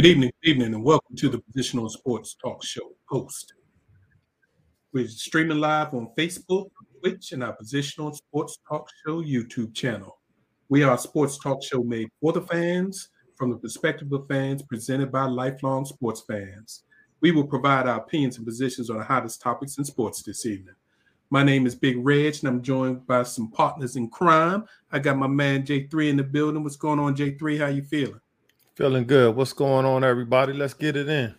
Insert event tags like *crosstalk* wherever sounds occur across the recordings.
Good evening, good evening, and welcome to the Positions On Sports Talk Show host. We're streaming live on Facebook, Twitch, and our Positions On Sports Talk Show YouTube channel. We are a sports talk show made for the fans, from the perspective of fans, presented by lifelong sports fans. We will provide our opinions and positions on the hottest topics in sports this evening. My name is Big Reg, and I'm joined by some partners in crime. I got my man J3 in the building. What's going on, J3? How you feeling? Feeling good. What's going on, everybody? Let's get it in.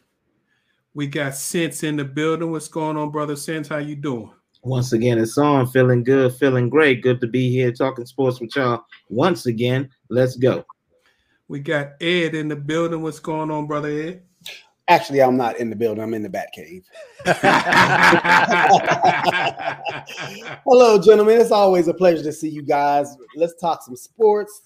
We got Sense in the building. What's going on, brother Sense? How you doing? Once again, it's on. Feeling good, feeling great. Good to be here talking sports with y'all once again. Let's go. We got Ed in the building. What's going on, brother Ed? Actually, I'm not in the building. I'm in the Bat Cave. *laughs* Hello, gentlemen. It's always a pleasure to see you guys. Let's talk some sports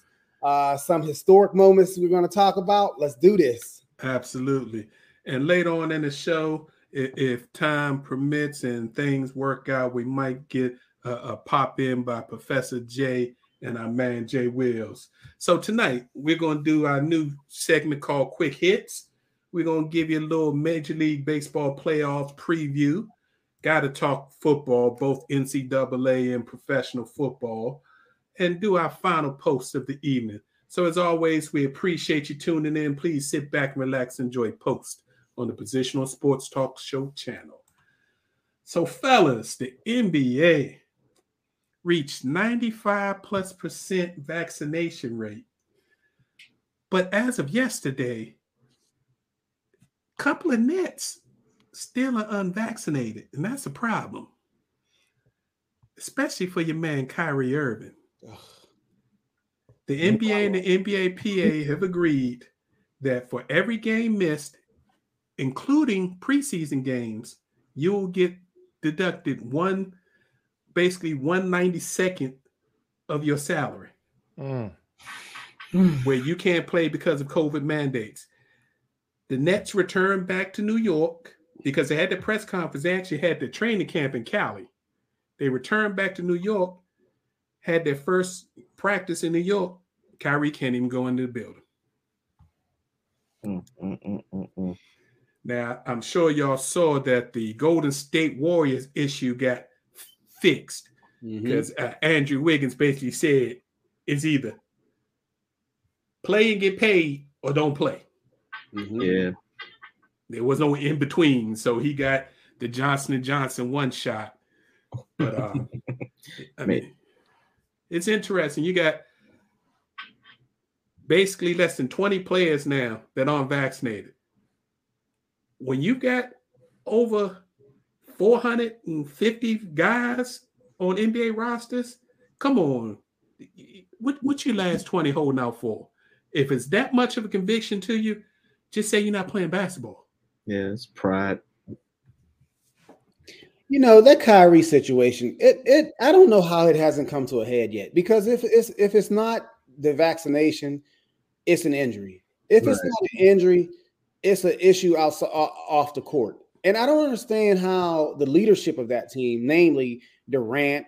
uh, some historic moments we're going to talk about. Let's do this. Absolutely. And later on in the show, if, time permits and things work out, we might get a, a pop in by Professor Jay and our man Jay Wills. So tonight we're going to do our new segment called Quick Hits. We're going to give you a little Major League Baseball playoffs preview. Got to talk football, both NCAA and professional football and do our final post of the evening. So, as always, we appreciate you tuning in. Please sit back relax, enjoy post on the Positions On Sports Talk Show channel. So, fellas, the NBA reached 95 plus percent vaccination rate. But as of yesterday, a couple of Nets still are unvaccinated, and that's a problem, especially for your man Kyrie Irving. The NBA and the NBA PA have agreed that for every game missed, including preseason games, you'll get deducted one, basically one ninety second of your salary, mm. where you can't play because of COVID mandates. The Nets returned back to New York because they had the press conference. They actually had the training camp in Cali. They returned back to New York had their first practice in New York, Kyrie can't even go into the building. Mm, mm, mm, mm now, I'm sure y'all saw that the Golden State Warriors issue got fixed because mm-hmm. uh, Andrew Wiggins basically said it's either play and get paid or don't play. Mm-hmm. Yeah. There was no in between. So he got the Johnson and Johnson one shot. But uh, *laughs* I mean, it's interesting. You got basically less than 20 players now that aren't vaccinated. When you got over 450 guys on NBA rosters, come on. What what you last 20 holding out for? If it's that much of a conviction to you, just say you're not playing basketball. Yeah, it's pride you know that Kyrie situation. It it I don't know how it hasn't come to a head yet because if it's if it's not the vaccination, it's an injury. If right. it's not an injury, it's an issue outside off the court. And I don't understand how the leadership of that team, namely Durant,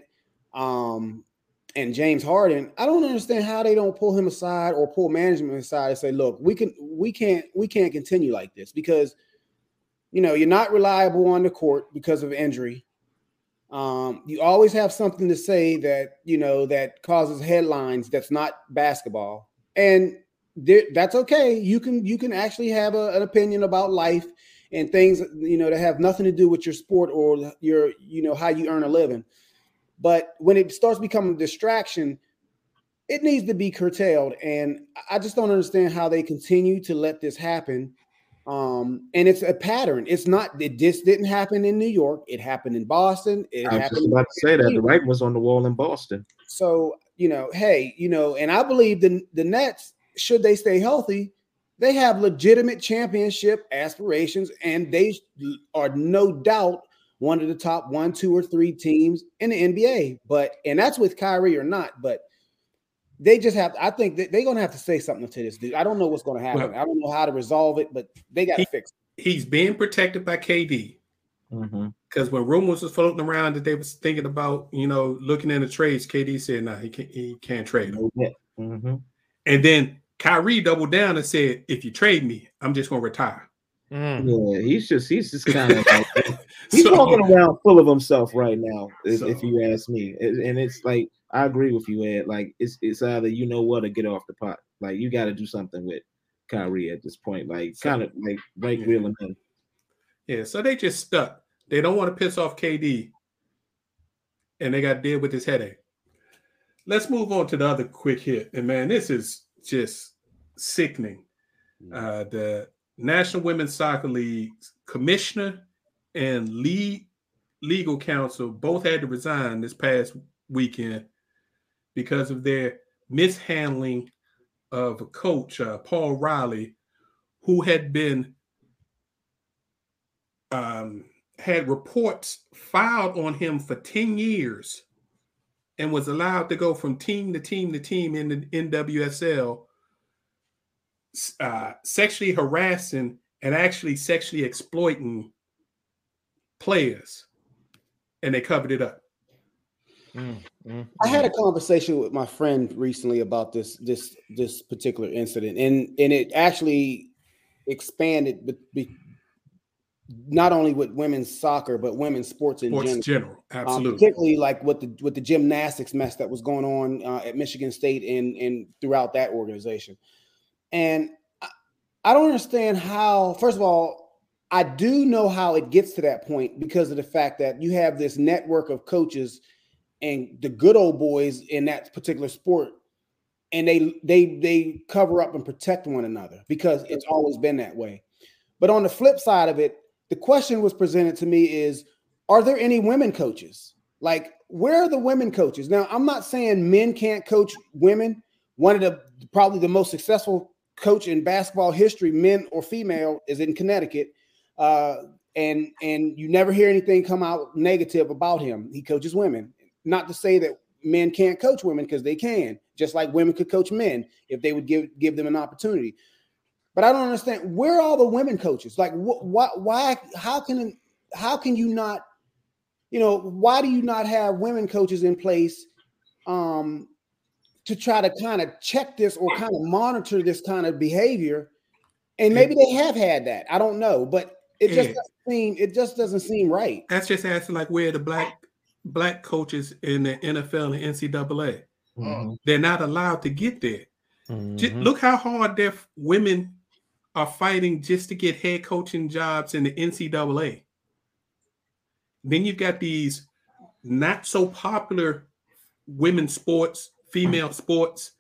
um, and James Harden, I don't understand how they don't pull him aside or pull management aside and say, "Look, we can, we can't, we can't continue like this because you know, you're not reliable on the court because of injury. Um, you always have something to say that you know that causes headlines. That's not basketball, and that's okay. You can you can actually have a, an opinion about life and things you know that have nothing to do with your sport or your you know how you earn a living. But when it starts becoming a distraction, it needs to be curtailed. And I just don't understand how they continue to let this happen um, and it's a pattern. It's not. It just didn't happen in New York. It happened in Boston. It I was just about to say that the writing was on the wall in Boston. So you know, hey, you know, and I believe the the Nets, should they stay healthy, they have legitimate championship aspirations, and they are no doubt one of the top one, two, or three teams in the NBA. But and that's with Kyrie or not. But they just have. I think they're going to have to say something to this dude. I don't know what's going to happen. Well, I don't know how to resolve it, but they got to fix it. He's being protected by KD. Because mm-hmm. when rumors was floating around that they was thinking about, you know, looking into trades, KD said, "No, nah, he can't. He can't trade him." Mm-hmm. And then Kyrie doubled down and said, "If you trade me, I'm just gonna retire." Mm. Yeah, he's just he's just *laughs* kind of like *laughs* he's So- walking around full of himself right now, if, if you ask me. And and it's like I agree with you, Ed. Like it's it's either you know what or get off the pot. Like you got to do something with Kyrie at this point. Like So- kind of like right Yeah. reeling him. Yeah, so they just stuck. They don't want to piss off KD, and they got to deal with this headache. Let's move on to the other quick hit. And man, this is just sickening. Uh, the National Women's Soccer League commissioner and lead legal counsel both had to resign this past weekend because of their mishandling of a coach, uh, Paul Riley, who had been um, had reports filed on him for 10 years and was allowed to go from team to team to team in the NWSL, uh, sexually harassing and actually sexually exploiting players. And they covered it up. Mm, mm, I had a conversation with my friend recently about this this this particular incident, and and it actually expanded, be, be, not only with women's soccer but women's sports in Sports general. general. Um, particularly like with the with the gymnastics mess that was going on uh, at Michigan State and and throughout that organization. And I, I don't understand how. First of all, I do know how it gets to that point because of the fact that you have this network of coaches and the good old boys in that particular sport and they they they cover up and protect one another because it's always been that way. But on the flip side of it the question was presented to me is are there any women coaches? Like where are the women coaches? Now i'm not saying men can't coach women. One of the probably the most successful coach in basketball history men or female is in connecticut. Uh, and and you never hear anything come out negative about him. He coaches women not to say that men can't coach women because they can, just like women could coach men if they would give give them an opportunity. But I don't understand where are all the women coaches? Like, wh- why, why, how can, how can you not, you know, why do you not have women coaches in place um, to try to kind of check this or kind of monitor this kind of behavior? And maybe they have had that. I don't know, but it just Yeah. doesn't seem it just doesn't seem right. That's just asking like where the black black coaches in the NFL and NCAA. Mhm, They're not allowed to get there. Ju- mhm. look how hard their women are fighting just to get head coaching jobs in the NCAA. Then you've got these not so popular women's sports, female sports,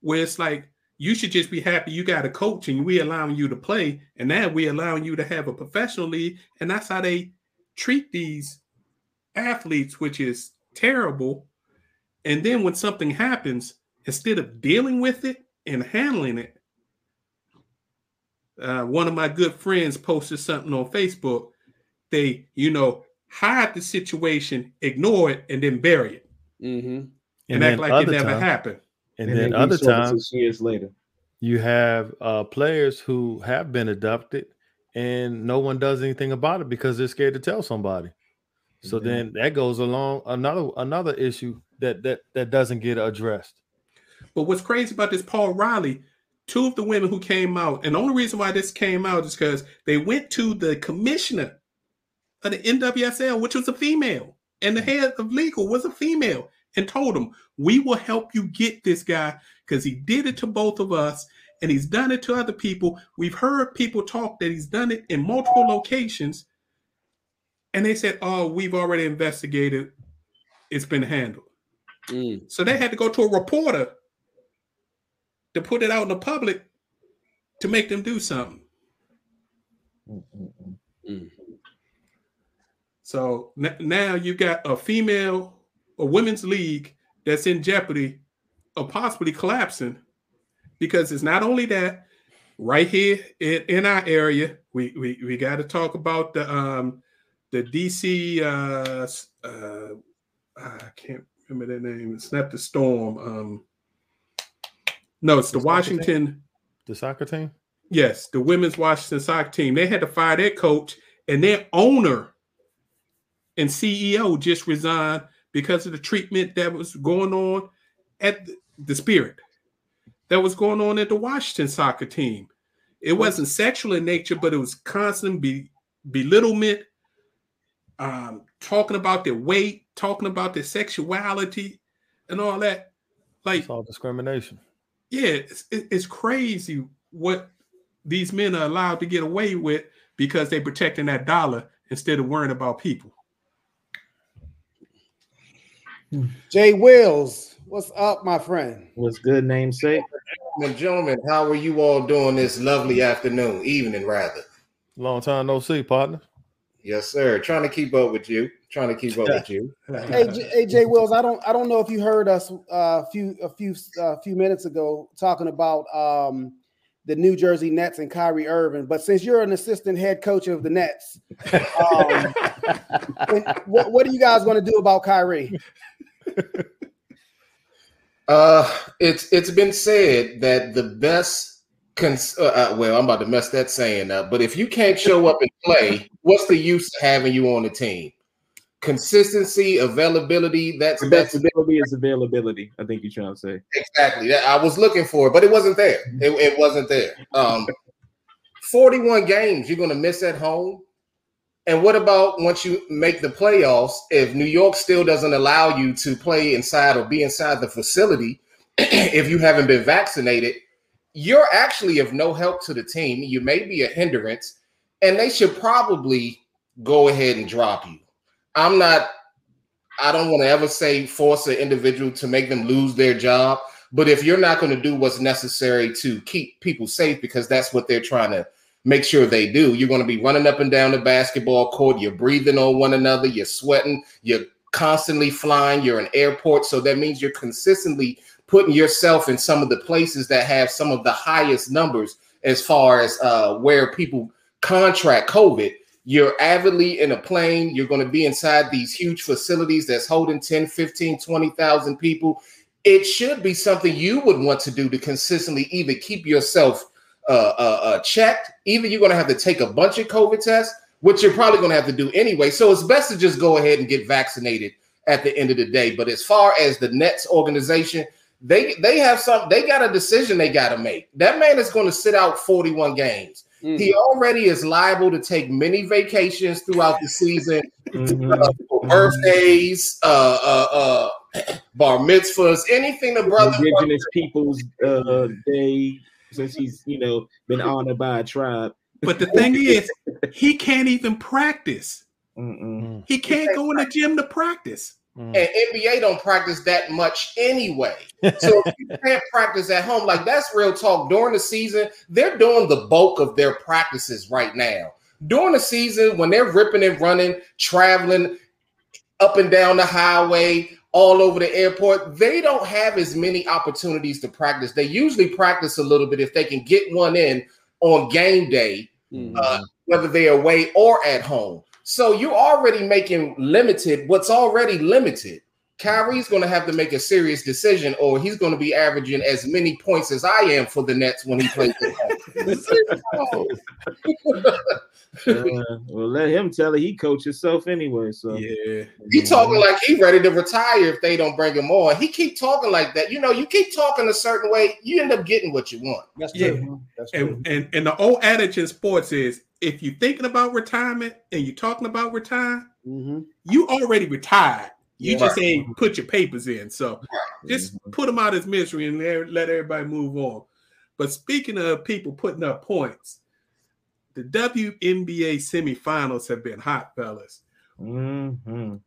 where it's like you should just be happy you got a coach and we allowing you to play, and now we allowing you to have a professional league, and that's how they treat these athletes, which is terrible. And then when something happens, instead of dealing with it and handling it, uh, one of my good friends posted something on Facebook. They, you know, hide the situation, ignore it, and then bury it, Mm-hmm. and, act like it never happened. And, And then then other we saw this times years later. you have uh, players who have been abducted and no one does anything about it because they're scared to tell somebody. So Yeah. then that goes along another another issue that that that doesn't get addressed. But what's crazy about this Paul Riley, two of the women who came out, and the only reason why this came out is because they went to the commissioner of the NWSL, which was a female, and the mm-hmm. head of legal was a female, and told him, We will help you get this guy because he did it to both of us and he's done it to other people. We've heard people talk that he's done it in multiple locations. And they said, Oh, we've already investigated, it's been handled. Mm. So they had to go to a reporter to put it out in the public to make them do something. Mm. So n- now you've got a female, a women's league that's in jeopardy of possibly collapsing because it's not only that right here in, in our area, we we, we got to talk about the um the DC uh, uh I can't remember their name. It's not the Storm. Um, no, it's the The soccer team? Washington. The soccer team? Yes, the women's Washington soccer team. They had to fire their coach and their owner and CEO just resigned because of the treatment that was going on at the, the Spirit. that was going on at the Washington soccer team. It wasn't sexual in nature, but it was constant be, belittlement, um, talking about their weight, talking about their sexuality, and all that. Like It's all discrimination. yeah, it's, it's crazy what these men are allowed to get away with because they're protecting that dollar instead of worrying about people. Jay Wills, what's up, my friend? What's good namesake? Gentlemen, gentlemen, how are you all doing this lovely afternoon, evening rather? Long time no see, partner. Yes, sir. Trying to keep up with you. Trying to keep up with you. *laughs* Hey, J- hey, Jay Wills, I don't, I don't know if you heard us uh, a few, a few, a few minutes ago talking about um, the New Jersey Nets and Kyrie Irving. But since you're an assistant head coach of the Nets, um, *laughs* what, what are you guys going to do about Kyrie? Uh, it's it's been said that the best. Cons- uh, uh, well, I'm about to mess that saying up. But if you can't show up and play, what's the use of having you on the team? Consistency, availability. That's Availability is availability. I think you're trying to say. exactly that I was looking for, but it wasn't there. It, it wasn't there. Um, 41 games you're going to miss at home. And what about once you make the playoffs? If New York still doesn't allow you to play inside or be inside the facility, *clears throat* if you haven't been vaccinated, you're actually of no help to the team. You may be a hindrance, and they should probably go ahead and drop you. I'm not I don't want to ever say force an individual to make them lose their job. But if you're not going to do what's necessary to keep people safe, because that's what they're trying to make sure they do, you're going to be running up and down the basketball court. You're breathing on one another. You're sweating. You're constantly flying. You're in airports. So that means you're consistently putting yourself in some of the places that have some of the highest numbers as far as uh, where people contract COVID. You're avidly in a plane. You're going to be inside these huge facilities that's holding 10 15 20,000 people. It should be something you would want to do to consistently either keep yourself uh, uh, uh, checked. Either you're going to have to take a bunch of covid tests which you're probably going to have to do anyway. So it's best to just go ahead and get vaccinated at the end of the day. But as far as the nets organization they they have some they got a decision they got to make that man is going to sit out 41 games Mm. he already is liable to take many vacations throughout the season Mhm. uh, *laughs* birthdays, uh, uh, uh, bar mitzvahs, anything the brother. Indigenous Peoples uh, Day, since he's you know been honored by a tribe. But the thing is, he can't even practice. Mm-mm. He can't go in the gym to practice. Mm. And NBA don't practice that much anyway. So if you *laughs* can't practice at home, like that's real talk. During the season, they're doing the bulk of their practices right now. During the season, when they're ripping and running, traveling up and down the highway, all over the airport, they don't have as many opportunities to practice. They usually practice a little bit if they can get one in on game day, Mm. uh, whether they're away or at home. So you're already making limited what's already limited. Kyrie's going to have to make a serious decision, or he's going to be averaging as many points as I am for the Nets when he plays. at home. *laughs* Uh, well, let him tell it. He coach himself anyway. So Yeah. he talking like he ready to retire if they don't bring him on. He keep talking like that. You know, you keep talking a certain way, you end up getting what you want. That's Yeah. true. That's true. And, and and the old adage in sports is if you're thinking about retirement and you're talking about retiring, Mhm. you already retired. You Yeah. just ain't put your papers in. So just Mhm. put them out as misery and let, everybody move on. But speaking of people putting up points, the WNBA semifinals have been hot, fellas. Mhm.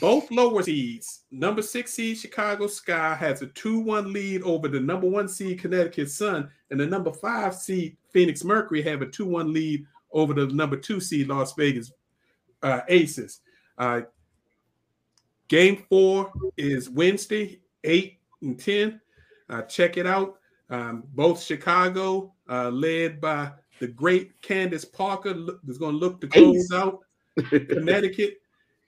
Both lower seeds, number six seed Chicago Sky has a 2 1 lead over the number one seed Connecticut Sun, and the number five seed Phoenix Mercury have a 2 1 lead over the number two seed Las Vegas uh, Aces. Uh, game four is Wednesday, 8 and 10. Uh, check it out. Um, both Chicago, uh, led by the great Candace Parker, look, is going to look to close out *laughs* Connecticut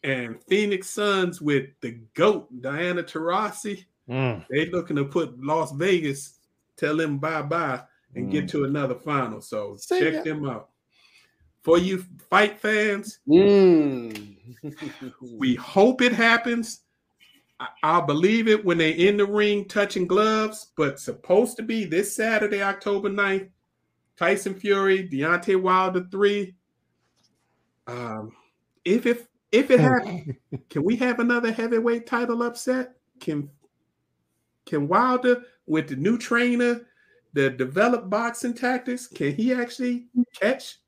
and Phoenix Suns with the GOAT, Diana Taurasi. Mm. They looking to put Las Vegas, tell them bye-bye and get to another final. So Say check that. them out. For you fight fans, Mm. we hope it happens. I- I'll believe it when they're in the ring touching gloves, but supposed to be this Saturday, October 9th, Tyson Fury, Deontay Wilder three. Um, if if if it happens, can we have another heavyweight title upset? Can can Wilder with the new trainer, the developed boxing tactics, can he actually catch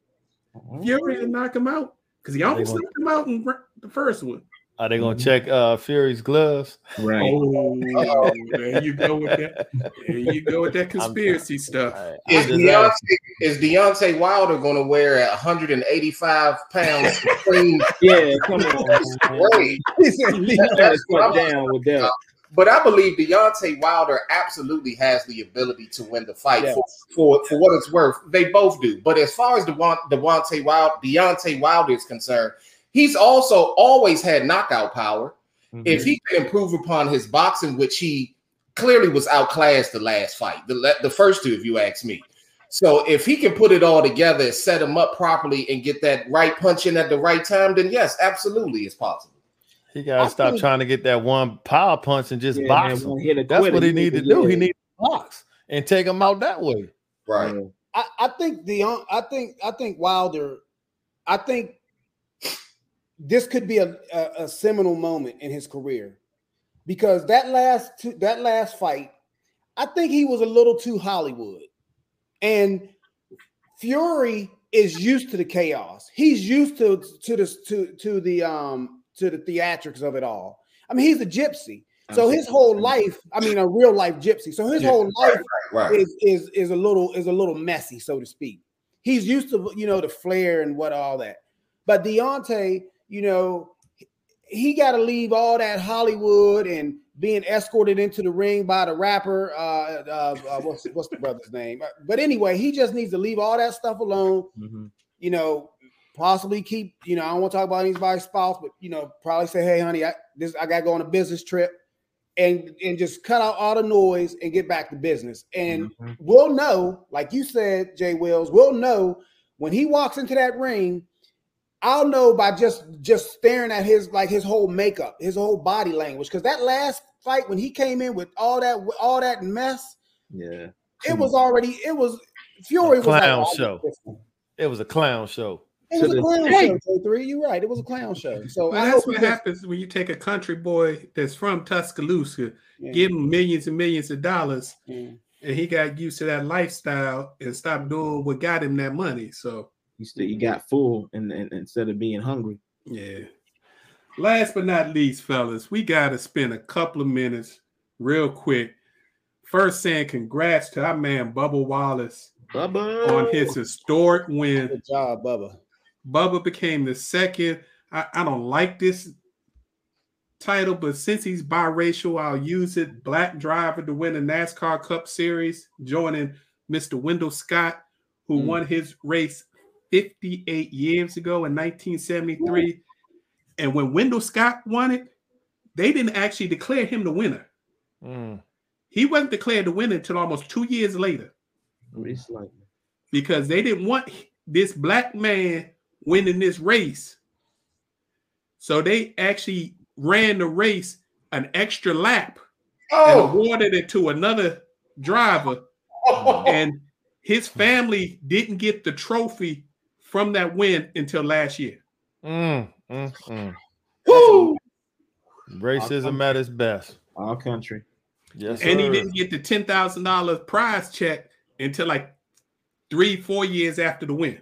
Fury and knock him out? Because he almost gonna- knocked him out in the first one. Are they gonna check uh Fury's gloves? Right. Oh, *laughs* there you go with that. There you go with that conspiracy stuff. I- I'm Is just Deontay, is Deontay Wilder going to wear a 185 pound *laughs* Supreme Yeah, come on. man. weight? You gotta cut down with that. But I believe Deontay Wilder absolutely has the ability to win the fight Yes. for, for, for what it's worth. They both do. But as far as Devon, Devontae Wild, Deontay Wilder is concerned, he's also always had knockout power. Mm-hmm. If he can improve upon his boxing, which he clearly was outclassed the last fight, the, the first two, if you ask me. So if he can put it all together, set him up properly, and get that right punch in at the right time, then yes, absolutely, it's possible. He gotta I stop think- trying to get that one power punch and just Yeah, box man, him. hit a That's what he need to do. He Yeah. need to box and take him out that way. Right. Yeah. I, I think the I think I think Wilder, I think this could be a, a, a seminal moment in his career because that last two, that last fight, I think he was a little too Hollywood, and Fury is used to the chaos. He's used to to this to to the um to the theatrics of it all. I mean, he's a gypsy, so his whole life. I mean, a real life gypsy. So his Yeah. whole life Right. is is is a little is a little messy, so to speak. He's used to you know the flair and what all that, but Deontay, you know, he got to leave all that Hollywood and being escorted into the ring by the rapper. Uh, uh, uh what's what's the brother's name? But anyway, he just needs to leave all that stuff alone. Mhm. You know, possibly keep. You know, I don't want to talk about anybody's spouse, but you know, probably say, "Hey, honey, I this I got to go on a business trip." And, and just cut out all the noise and get back to business. And Mhm. we'll know, like you said, Jay Wills, we'll know when he walks into that ring. I'll know by just just staring at his like his whole makeup, his whole body language. Because that last fight when he came in with all that all that mess, Yeah. it was already it was Fury was clown "Oh, show." It was a clown show. It was a clown day. show. J three, you're right. It was a clown show. So Well, I that's what happens when you take a country boy that's from Tuscaloosa, yeah, give him millions and millions of dollars, yeah. and he got used to that lifestyle and stopped doing what got him that money. So You still you got full and, and instead of being hungry. yeah. Last but not least, fellas, we got to spend a couple of minutes real quick. First, saying congrats to our man Bubba Wallace Bubba. on his historic win. Good job, Bubba. Bubba became the second. I, I don't like this title, but since he's biracial, I'll use it. Black driver to win the NASCAR Cup Series, joining Mr. Wendell Scott, who Mm. won his race 58 years ago in 1973. And when Wendell Scott won it, they didn't actually declare him the winner. Mm. He wasn't declared the winner until almost two years later because they didn't want this black man winning this race. So they actually ran the race an extra lap and Oh, awarded it to another driver. And his family didn't get the trophy from that win until last year. Mm. Mm. Mm. Woo! Racism at its best. our country. Yes, And he didn't get the $10,000 prize check until like three, four years after the win.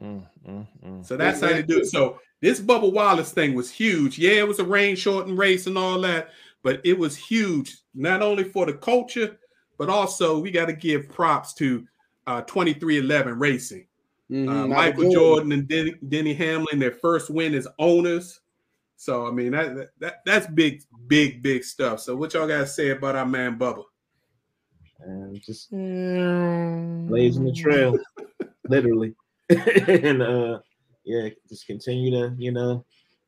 Mm, mm, mm. So that's how they do it. So this Bubba Wallace thing was huge. Yeah, it was a rain shortened race and all that, but it was huge, not only for the culture, but also we got to give props to uh 23XI Racing. Mhm, Uh, Michael Jordan and Denny, Denny Hamlin, their first win as owners. So I mean that, that that's big, big, big stuff. So what y'all gotta say about our man Bubba? And just Mm. blazing the trail, literally. *laughs* and uh yeah, just continue to, you know,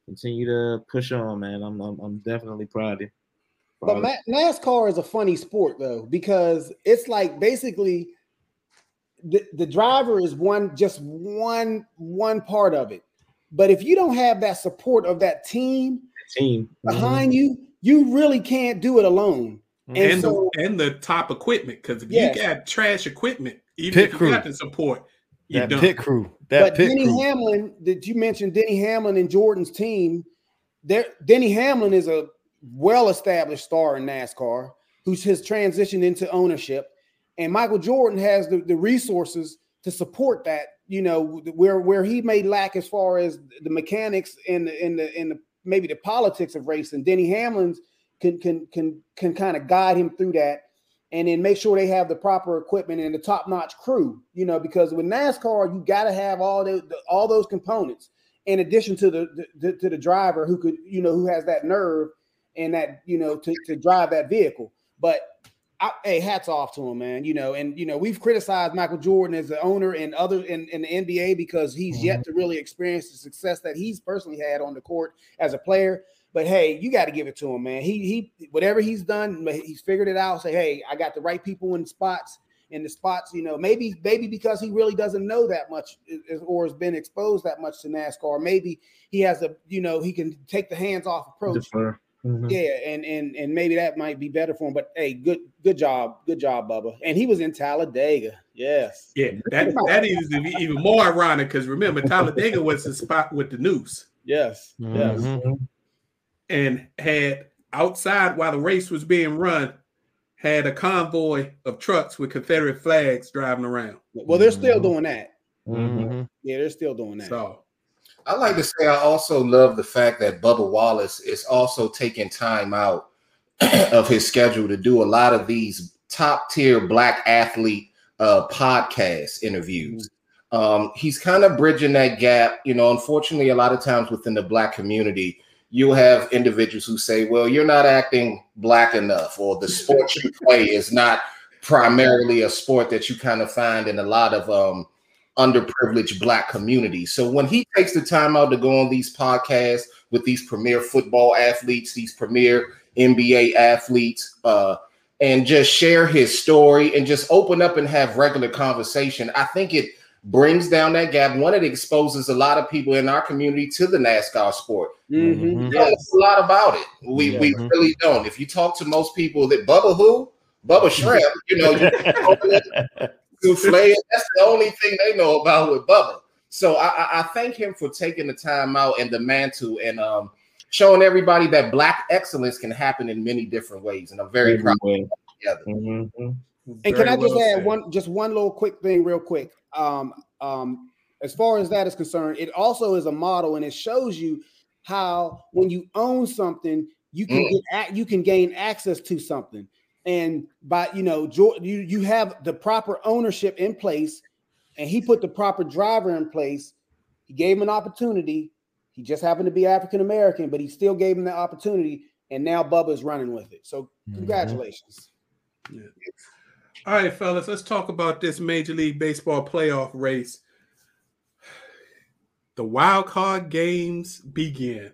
continue to push on, man. I'm I'm, I'm definitely proud of you. But Proud of- Ma- NASCAR is a funny sport though because it's like basically the, the driver is one just one one part of it. But if you don't have that support of that team team behind you, you really can't do it alone. And and so- the and the top equipment because if Yes. you got trash equipment, even Pit if you crew. got the support, you that done. pit crew. That but pit Denny crew. Hamlin, did you mention Denny Hamlin and Jordan's team? There, Denny Hamlin is a well-established star in NASCAR who's has transitioned into ownership, and Michael Jordan has the, the resources to support that. You know, where where he may lack as far as the mechanics and the and the and the maybe the politics of racing. Denny Hamlin's can can can can kind of guide him through that and then make sure they have the proper equipment and the top-notch crew you know because with nascar you got to have all the, the- all those components in addition to the, the to the driver who could you know who has that nerve and that you know to, to drive that vehicle. But I, hey hats off to him man you know and you know we've criticized michael jordan as the owner and other in, in the nba because he's yet mm-hmm. to really experience the success that he's personally had on the court as a player but hey, you got to give it to him, man. He he whatever he's done, he's figured it out. Say, hey, I got the right people in spots in the spots. You know, maybe maybe because he really doesn't know that much or has been exposed that much to NASCAR. Maybe he has a you know he can take the hands off approach. Defer. Mhm. Yeah, and and and maybe that might be better for him. But hey, good good job, good job, Bubba. And he was in Talladega. Yes. Yeah, that that is even more ironic because remember Talladega was the spot with the noose Yes. Yes. And had outside while the race was being run, had a convoy of trucks with Confederate flags driving around. Well, they're still Mhm. doing that. Mhm. Mhm. Yeah, they're still doing that. So I like to say I also love the fact that Bubba Wallace is also taking time out *clears throat* of his schedule to do a lot of these top tier black athlete uh, podcast interviews. Um, he's kind of bridging that gap. You know, unfortunately, a lot of times within the black community, you'll have individuals who say, well, you're not acting black enough, or the sport you play is not primarily a sport that you kind of find in a lot of um, underprivileged black communities. So when he takes the time out to go on these podcasts with these premier football athletes, these premier NBA athletes, uh, and just share his story and just open up and have regular conversation, I think it brings down that gap. One, it exposes a lot of people in our community to the NASCAR sport. Mhm. Mhm. We a lot about it. We we Mhm. really don't. If you talk to most people that Bubba who? Bubba Shrimp, you know, you *laughs* souffle. That's the only thing they know about with Bubba. So I, I, I thank him for taking the time out and the mantle and um, showing everybody that black excellence can happen in many different ways. And I'm very proud of Everywhere. together. Mhm. And very can I just well add said. one just one little quick thing, real quick? Um, um, as far as that is concerned, it also is a model, and it shows you how when you own something, you can Mm. get ac- you can gain access to something, and by you know, Jor- you you have the proper ownership in place, and he put the proper driver in place. He gave him an opportunity. He just happened to be African American, but he still gave him the opportunity, and now Bubba's running with it. So Mhm. congratulations. All right, fellas, let's talk about this Major League Baseball playoff race. The wild card games begin.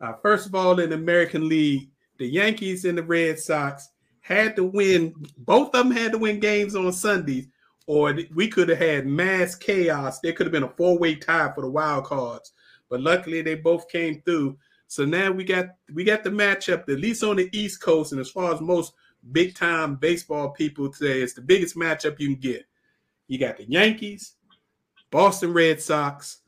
Uh, first of all, in the American League, the Yankees and the Red Sox had to win. Both of them had to win games on Sundays, or we could have had mass chaos. There could have been a four-way tie for the wild cards, but luckily they both came through. So now we got we got the matchup, at least on the East Coast, and as far as most big time baseball people say it's the biggest matchup you can get. You got the Yankees, Boston Red Sox,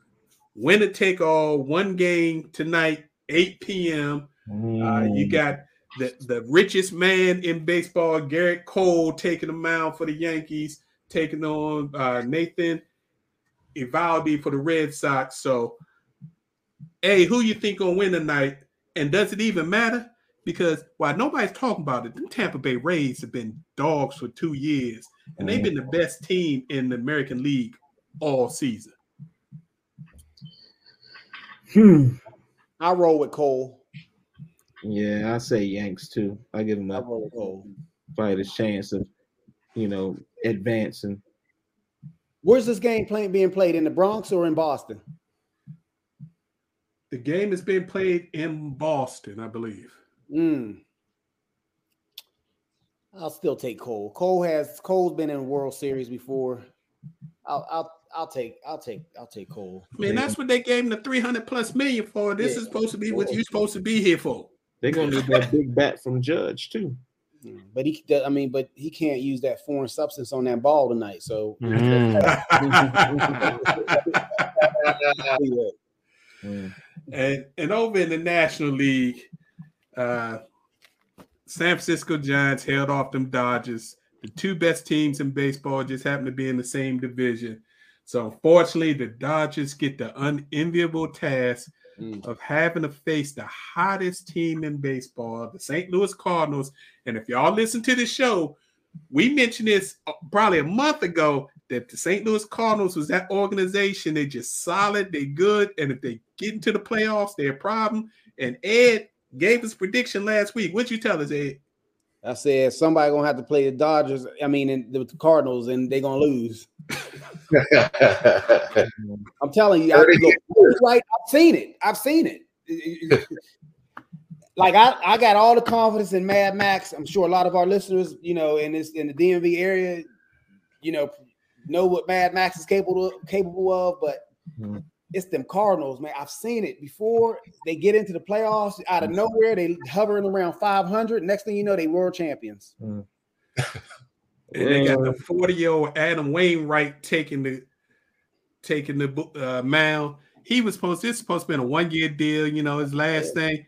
winner take all, one game tonight, 8 p.m. Uh, you Mm. got the, the richest man in baseball, Gerrit Cole, taking the mound for the Yankees, taking on uh, Nathan Eovaldi for the Red Sox. So, hey, who you think gonna win tonight? And does it even matter? Because while nobody's talking about it, the Tampa Bay Rays have been dogs for two years, and they've been the best team in the American League all season. Hmm. I roll with Cole. Yeah, I say Yanks too. I give them I a roll with Cole. probably the chance of, you know, advancing. Where's this game playing being played in the Bronx or in Boston? The game is being played in Boston, I believe. Mm. I'll still take Cole. Cole has Cole's been in World Series before. I'll I'll I'll take I'll take I'll take Cole. I mean, that's what they gave him the 300 plus million for. This Yeah. is supposed to be what you're supposed to be here for. They're gonna need that big bat from Judge too. Mm, But he, I mean, but he can't use that foreign substance on that ball tonight. So Mm. Mm. *laughs* *laughs* and and over in the National League, uh, San Francisco Giants held off them Dodgers. The two best teams in baseball just happen to be in the same division. So unfortunately, the Dodgers get the unenviable task Mm. of having to face the hottest team in baseball, the St. Louis Cardinals. And if y'all listen to the show, we mentioned this uh, probably a month ago that the St. Louis Cardinals was that organization. They just solid, they good, and if they get into the playoffs, they're a problem. And Ed gave his prediction last week. What'd you tell us, Ed? I said somebody gonna have to play the Dodgers. I mean, and the Cardinals, and they're gonna lose. *laughs* I'm telling you, I, Heard it look, right? I've seen it. I've seen it. *laughs* like I, I got all the confidence in Mad Max. I'm sure a lot of our listeners, you know, in this in the DMV area, you know, know what Mad Max is capable of, capable of. But Mhm. It's them Cardinals, man. I've seen it before. They get into the playoffs out of nowhere. They hovering around 500. Next thing you know, they world champions. *laughs* And they got the 40 year old Adam Wainwright taking the taking the bo- uh, mound. He was supposed this is supposed to be a one year deal, you know, his last thing.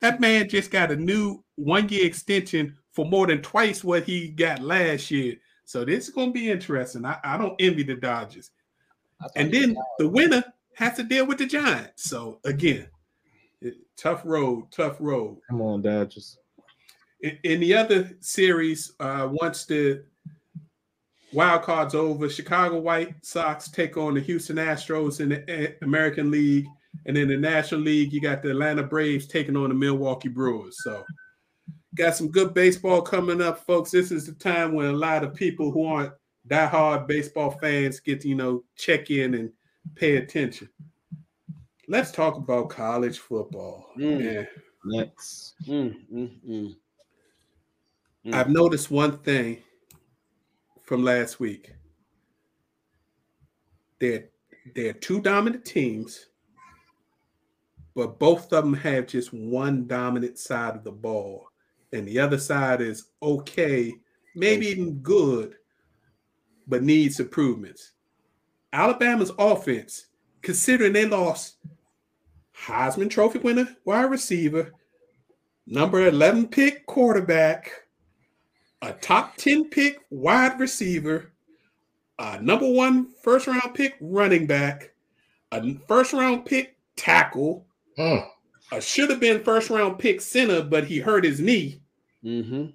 That man just got a new one year extension for more than twice what he got last year. So this is going to be interesting. I, I don't envy the Dodgers. And then the winner has to deal with the Giants. So again, it- tough road, tough road. come on, Dodgers. In, in the other series, uh, once the wild card's over, Chicago White Sox take on the Houston Astros in the American League, and in the National League, you got the Atlanta Braves taking on the Milwaukee Brewers. So, got some good baseball coming up, folks. This is the time when a lot of people who aren't diehard baseball fans get to, you know check in and pay attention. Let's talk about college football. Mm. Man, Next. Mm, mm, mm. Mm. I've noticed one thing from last week. They're they're two dominant teams, but both of them have just one dominant side of the ball, and the other side is okay, maybe even good, but needs improvements. Alabama's offense, considering they lost Heisman Trophy winner, wide receiver, number 11 pick quarterback, a top 10 pick wide receiver, a number one first round pick running back, a first round pick tackle, Mm. a should have been first round pick center, but he hurt his knee, Mhm.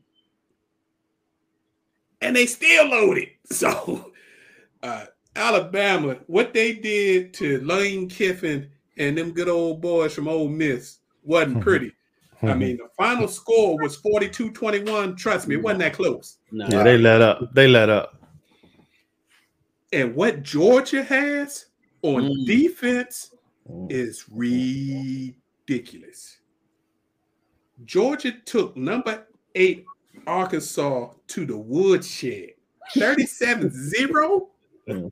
and they still loaded. *laughs* So, uh, Alabama, what they did to Lane Kiffin and them good old boys from Ole Miss wasn't pretty. I mean, the final score was 42 21. Trust me, it wasn't that close. No. yeah, they let up. They let up. And what Georgia has on Mm. defense Mm. is ridiculous. Georgia took number eight Arkansas to the woodshed *laughs* 37 0 0.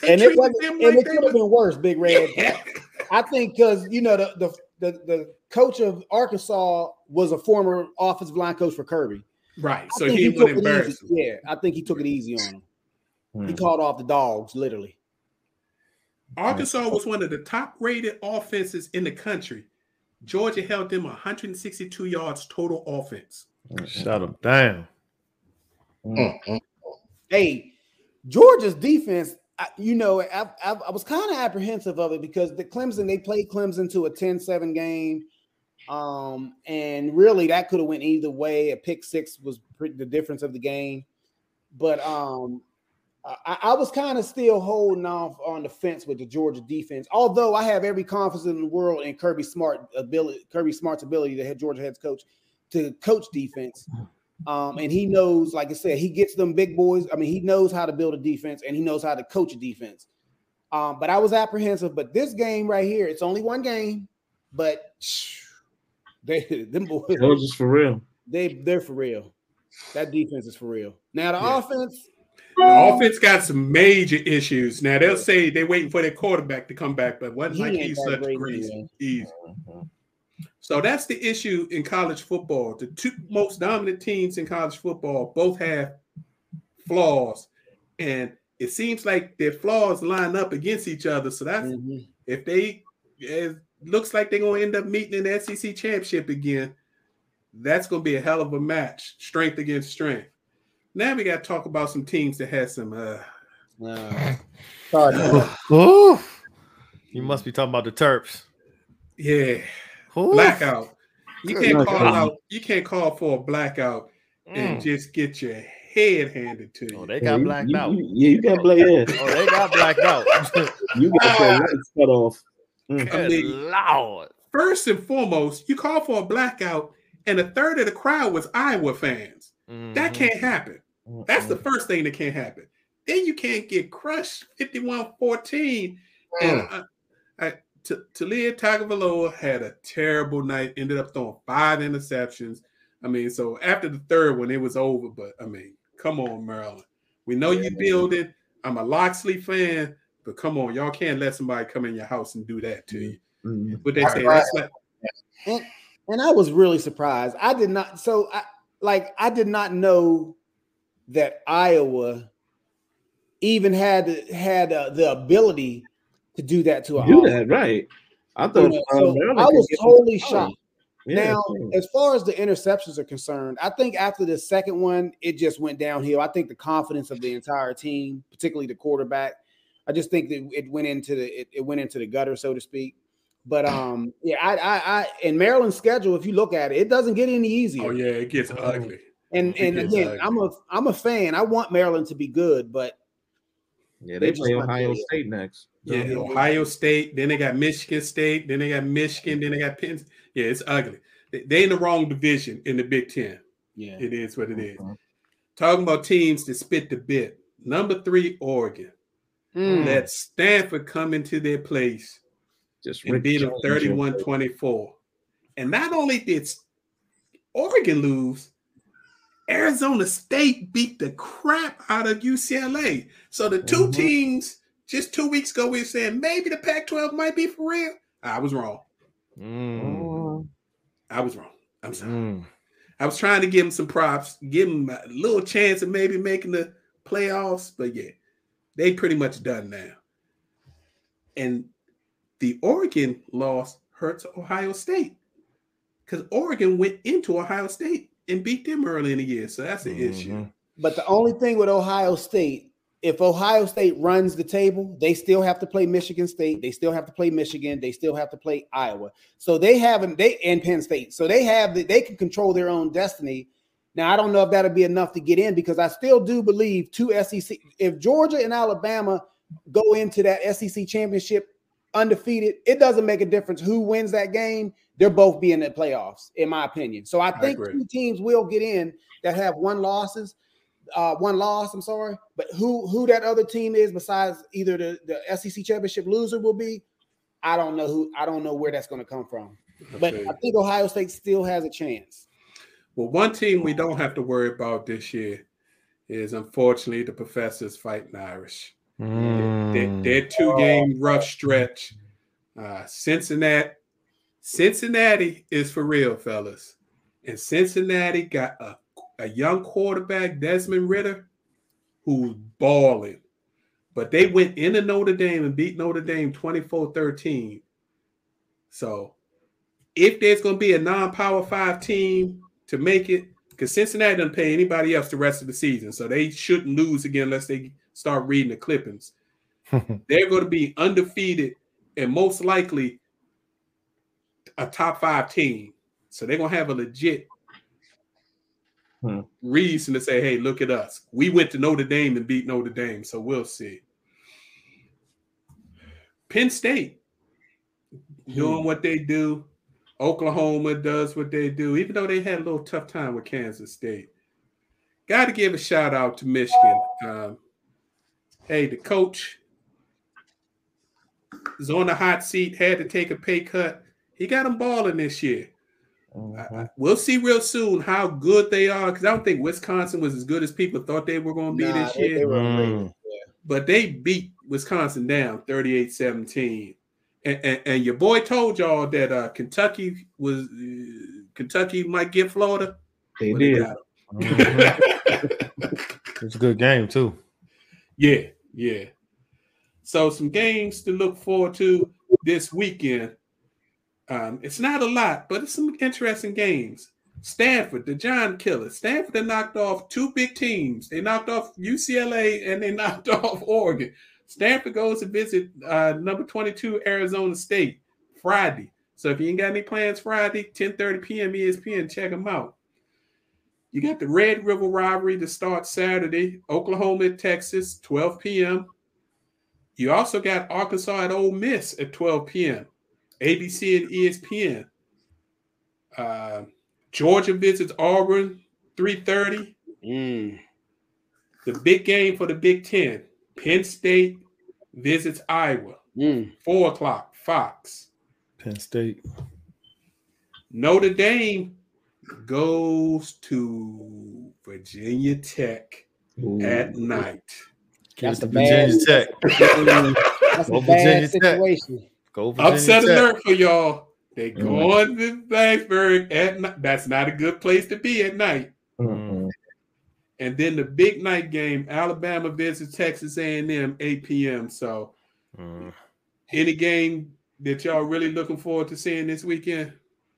They and it wasn't, them and like it they could have been worse, Big Reg. Yeah. I think because you know the, the the the coach of Arkansas was a former offensive line coach for Kirby. Right. I So think he took wouldn't it embarrass easy. Yeah, I think he took it easy on him. He Mm. called off the dogs, literally. Arkansas was one of the top rated offenses in the country. Georgia held them 162 yards total offense. Shut them down. Mm, mm. Hey, Georgia's defense. I, you know, I, I, I was kind of apprehensive of it because the Clemson they played Clemson to a 10-7 game, um, and really that could have went either way. A pick six was pretty, the difference of the game, but um, I, I was kind of still holding off on the fence with the Georgia defense. Although I have every confidence in the world in Kirby Smart ability, Kirby Smart's ability to head Georgia head coach to coach defense. Um, and he knows, like I said, he gets them big boys. I mean, he knows how to build a defense and he knows how to coach a defense. Um, but I was apprehensive. But this game right here, it's only one game, but *laughs* they them boys, Georgia's for real. they they're for real. That defense is for real. Now the Yeah. offense, The offense got some major issues. Now they'll say they're waiting for their quarterback to come back, but wasn't He like ain't he's such great crazy. anyway. He's Mhm. So that's the issue in college football. The two most dominant teams in college football both have flaws, and it seems like their flaws line up against each other. So that's Mhm. if they it looks like they're gonna end up meeting in the SEC championship again. That's gonna be a hell of a match, strength against strength. Now we got to talk about some teams that had some. uh Uh, *laughs* sorry. You must be talking about the Terps. Yeah, Ooh. blackout. You can't night, call guys. out. You can't call for a blackout and Mm. just get your head handed to you. Oh, they got you- blacked you- out. you- yeah, you got black. Yeah, Oh, they got blacked out. *laughs* you got your lights cut off. I mean, Lord. first and foremost, you call for a blackout, and a third of the crowd was Iowa fans. That Mhm. can't happen. That's the first thing that can't happen. Then you can't get crushed 51 14. And I, I, T- Taulia Tagovailoa had a terrible night, ended up throwing five interceptions. I mean, so after the third one, it was over. But I mean, come on, Maryland. We know you building. I'm a Locksley fan, but come on, y'all can't let somebody come in your house and do that to you. Mhm. But they say that's like and, and I was really surprised. I did not. So, I, like, I did not know that Iowa even had had uh, the ability to do that to a Do that right. I You thought know, uh, so I was totally shocked. Yeah, now, same. as far as the interceptions are concerned, I think after the second one, it just went downhill. I think the confidence of the entire team, particularly the quarterback, I just think that it went into the it, it went into the gutter, so to speak. But *clears throat* um, yeah, I, I, I, in Maryland's schedule, if you look at it, it doesn't get any easier. oh yeah, it gets ugly. And It and gets again, ugly. I'm a I'm a fan. I want Maryland to be good, but yeah, they they play Ohio. State next. Yeah, Yeah. Ohio State. Then they got Michigan State. Then they got Michigan. Then they got Penn. Yeah, it's ugly. They, they in the wrong division in the Big Ten. yeah, It is what it is. Mhm. Talking about teams that spit the bit. Number three, Oregon. Mm. Let Stanford come into their place Just and Rick beat them Jones, 31 your- 24. And not only did Oregon lose, Arizona State beat the crap out of UCLA. So the 2 Mhm. teams just two weeks ago, we were saying maybe the Pac 12 might be for real. I was wrong. Mm. I was wrong. I'm sorry. Mm. I was trying to give him some props, give him a little chance of maybe making the playoffs, but yeah, they pretty much done now. And the Oregon loss hurts Ohio State because Oregon went into Ohio State and beat them early in the year, so that's an issue. Mhm. But the only thing with Ohio State, if Ohio State runs the table, they still have to play Michigan State. They still have to play Michigan. They still have to play Iowa. So they haven't they and Penn State. So they have the, they can control their own destiny. Now I don't know if that'll be enough to get in because I still do believe two SEC. If Georgia and Alabama go into that SEC championship undefeated, it doesn't make a difference who wins that game. They're both being in the playoffs, in my opinion. So I I think agree. two teams will get in that have one losses uh, one loss. I'm sorry, but who who that other team is besides either the the SEC championship loser will be, I don't know who. I don't know where that's going to come from. But I think Ohio State still has a chance. Well, one team we don't have to worry about this year is unfortunately the professors fighting Irish. Mm. Their, their two game rough stretch. Uh, Cincinnati, Cincinnati is for real, fellas. And Cincinnati got a, a young quarterback, Desmond Ridder, who's balling. But they went into Notre Dame and beat Notre Dame 24 13. So if there's going to be a non power five team to make it, because Cincinnati doesn't pay anybody else the rest of the season. So they shouldn't lose again unless they start reading the clippings. *laughs* They're going to be undefeated and most likely a top five team. So they're going to have a legit Hmm. reason to say, hey, look at us. We went to Notre Dame and beat Notre Dame. So we'll see. Penn State doing what they do. Oklahoma does what they do, even though they had a little tough time with Kansas State. Got to give a shout out to Michigan. Um, hey, the coach is on the hot seat, had to take a pay cut. He got them balling this year. I- Mhm. I- we'll see real soon how good they are because I don't think Wisconsin was as good as people thought they were going to be Nah, this they- year they were Mm. but they beat Wisconsin down 38 17. and, and, and your boy told y'all that uh, Kentucky was uh, Kentucky might get Florida. They Well, did. got 'em. Mhm. *laughs* It's a good game too. Yeah, yeah. So some games to look forward to this weekend. Um, it's not a lot, but it's some interesting games. Stanford, the John Killers. Stanford they knocked off two big teams. They knocked off UCLA and they *laughs* knocked off Oregon. Stanford goes to visit uh, number 22 Arizona State Friday. So if you ain't got any plans Friday, 10:30 p.m. ESPN, check them out. You got the Red River rivalry to start Saturday, Oklahoma at Texas, 12 p.m. You also got Arkansas at Ole Miss at 12 p.m. ABC and ESPN. Uh, Georgia visits Auburn, 3:30. Mm. The big game for the Big Ten. Penn State visits Iowa, Mm. 4 o'clock, Fox. Penn State. Notre Dame goes to Virginia Tech Ooh. at night. Give That's it to a bad- Virginia Tech. That's Go a bad Virginia Tech. Go Virginia Upset Tech. alert for y'all. They Mm. going to Blacksburg at night. That's not a good place to be at night. Mm-mm. And then the big night game, Alabama visits Texas A&M, 8 p.m. So Mm. any game that y'all really looking forward to seeing this weekend?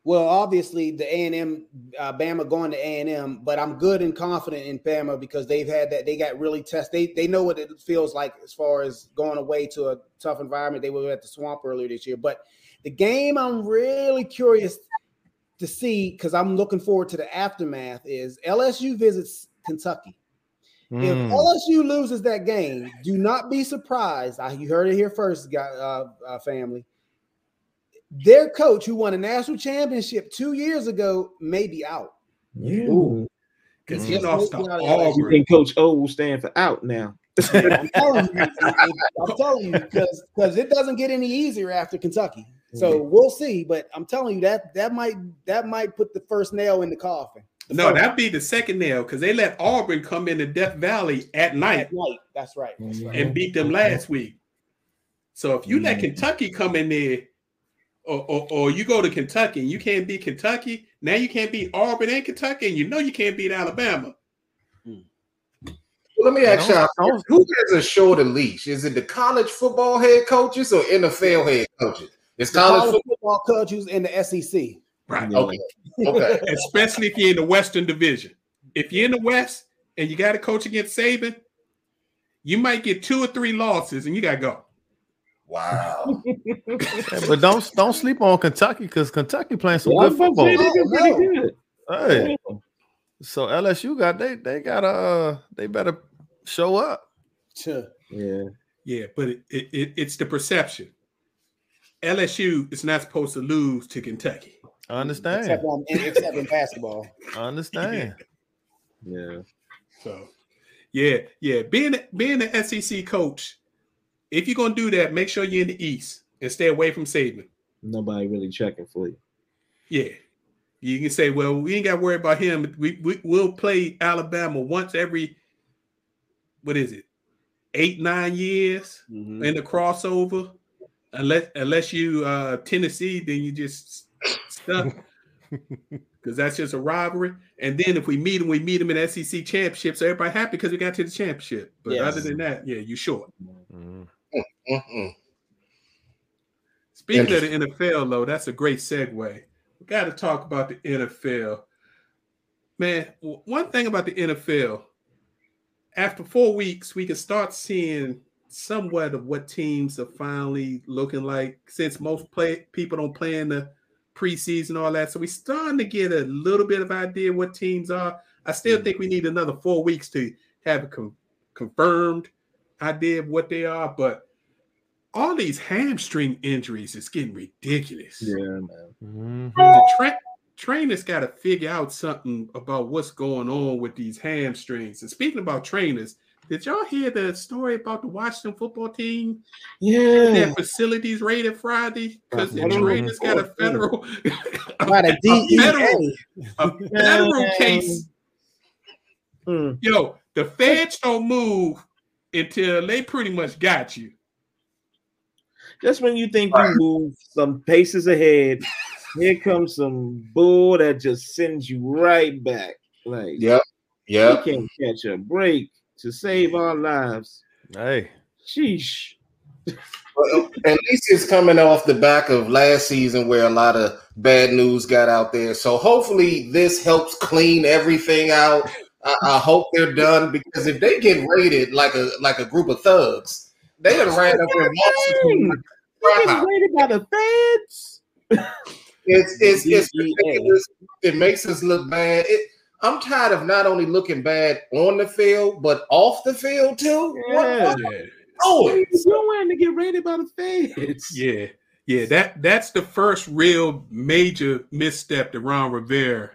Well, obviously the A and M, uh, Bama going to A and M, but I'm good and confident in Bama because they've had that. They got really test. They they know what it feels like as far as going away to a tough environment. They were at the swamp earlier this year, but the game I'm really curious to see because I'm looking forward to the aftermath is LSU visits Kentucky. If Mm. LSU loses that game, do not be surprised. I, you heard it here first, guy, uh, uh, family. Their coach, who won a national championship two years ago, may be out. Yeah. Because he Just lost to maybe out of You Auburn. think Coach O will stand for out now? *laughs* I'm telling you, I'm telling you, because because it doesn't get any easier after Kentucky. So mm-hmm. we'll see. But I'm telling you that that might that might put the first nail in the coffin. The No, that'd be the second nail because they let Auburn come into Death Valley at night at night. That's right. That's mm-hmm. right. and beat them mm-hmm. last week. So if you let Mhm. Kentucky come in there, or, or, or you go to Kentucky and you can't beat Kentucky, now you can't beat Auburn and Kentucky, and you know you can't beat Alabama. Let me ask y'all: Who has a shorter leash? Is it the college football head coaches or NFL head coaches? It's college college football. football coaches in the SEC. Right. Okay, okay. Especially if you're in the Western Division. If you're in the West and you got to coach against Saban, you might get two or three losses and you got to go. Wow. *laughs* But don't don't sleep on Kentucky because Kentucky playing some Yeah, good football. say they do pretty good. Hey, so LSU got they they got uh they better show up. Sure. Yeah. Yeah, but it, it, it it's the perception. LSU is not supposed to lose to Kentucky. I understand. Except, on, except in basketball. *laughs* I understand. Yeah. So, yeah, yeah. Being being an SEC coach, if you're gonna do that, make sure you're in the East and stay away from Saban. Nobody really checking for you. Yeah, you can say, well, we ain't got to worry about him. We, we we'll play Alabama once every what is it, eight nine years Mhm. in the crossover. Unless unless you uh Tennessee, then you just stuck *laughs* because that's just a rivalry. And then if we meet him, we meet him in SEC championship. So everybody happy because we got to the championship. But Yes. other than that, yeah, you short. Mm. Mm-mm. Speaking of the NFL, though, that's a great segue. We got to talk about the NFL. Man, one thing about the NFL, after four weeks, we can start seeing somewhat of what teams are finally looking like since most play people don't play in the preseason, all that. So we're starting to get a little bit of idea what teams are. I still mm. think we need another four weeks to have it con- confirmed idea of what they are, but all these hamstring injuries is getting ridiculous. Yeah, man. Mhm. The tra- trainers got to figure out something about what's going on with these hamstrings. And speaking about trainers, did y'all hear the story about the Washington football team? Yeah. Their facilities raided Friday because the Mhm. trainers got a federal, *laughs* By the *laughs* a federal, a federal case. Mm. Yo, the feds don't move until they pretty much got you. just when you think you move some paces ahead, here comes some bull that just sends you right back. Like, Yep. Yep. we can't catch a break to save our lives. Hey, Sheesh. Well, uh, at least it's coming off the back of last season where a lot of bad news got out there. So hopefully this helps clean everything out. I, I hope they're done because if they get raided like a like a group of thugs, they done ran up their Dang, We're getting raided by the feds. It's it's it's ridiculous. It makes us look bad. It, I'm tired of not only looking bad on the field but off the field too. What- Yeah. what's Yeah. going? You don't want to get raided by the feds. *laughs* Yeah, yeah, that that's the first real major misstep that Ron Rivera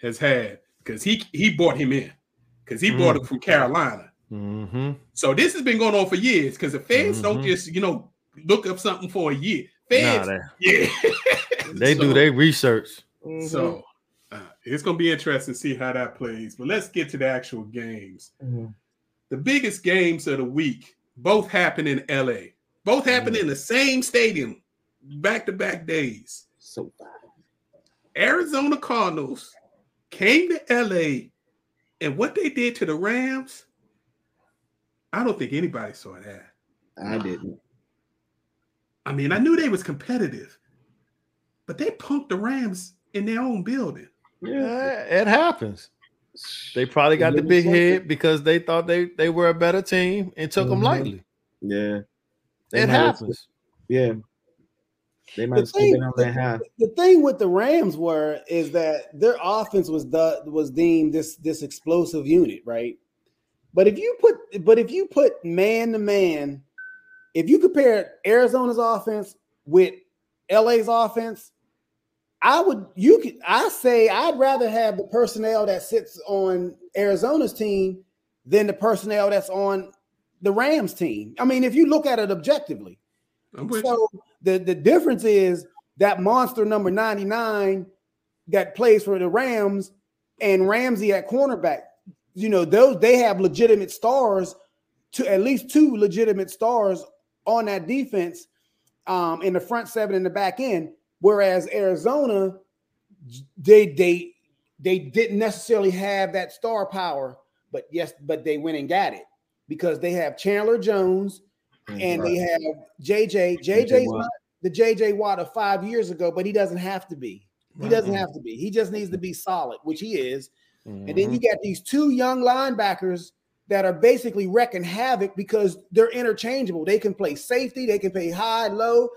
has had because he he brought him in because he brought him from Carolina. mm-hmm. So this has been going on for years because the feds don't Mhm. just you know look up something for a year. nah, they, yeah, *laughs* they do So- their research. Mhm. So uh, it's gonna be interesting to see how that plays. But let's get to the actual games. Mhm. The biggest games of the week both happen in LA. Both happen in the same stadium, back to back days. so Arizona Cardinals came to LA, and what they did to the Rams, I don't think anybody saw that. I didn't. I mean, I knew they was competitive, but they punked the Rams in their own building. Yeah. Yeah, it happens. They probably got the big head because they thought they they were a better team and took them Mhm. lightly. Yeah. They It might happens. Yeah. They might The have thing, been on that high. the, the thing with the Rams were is that their offense was the, was deemed this this explosive unit, right? But if you put but if you put man to man, if you compare Arizona's offense with LA's offense, I would you could I say I'd rather have the personnel that sits on Arizona's team than the personnel that's on the Rams team. I mean, if you look at it objectively. I'm with you. So the, the difference is that monster number 99 that plays for the Rams and Ramsey at cornerback. You know, those they have legitimate stars to at least two legitimate stars on that defense um, in the front seven and the back end. Whereas Arizona, they they they didn't necessarily have that star power, but yes, but they went and got it because they have Chandler Jones and they have JJ. JJ's Watt. not the JJ Watt of five years ago, but he doesn't have to be. He doesn't have to be. He just needs to be solid, which he is. And then Mhm. you got these two young linebackers that are basically wrecking havoc because they're interchangeable. They can play safety, they can play high, low.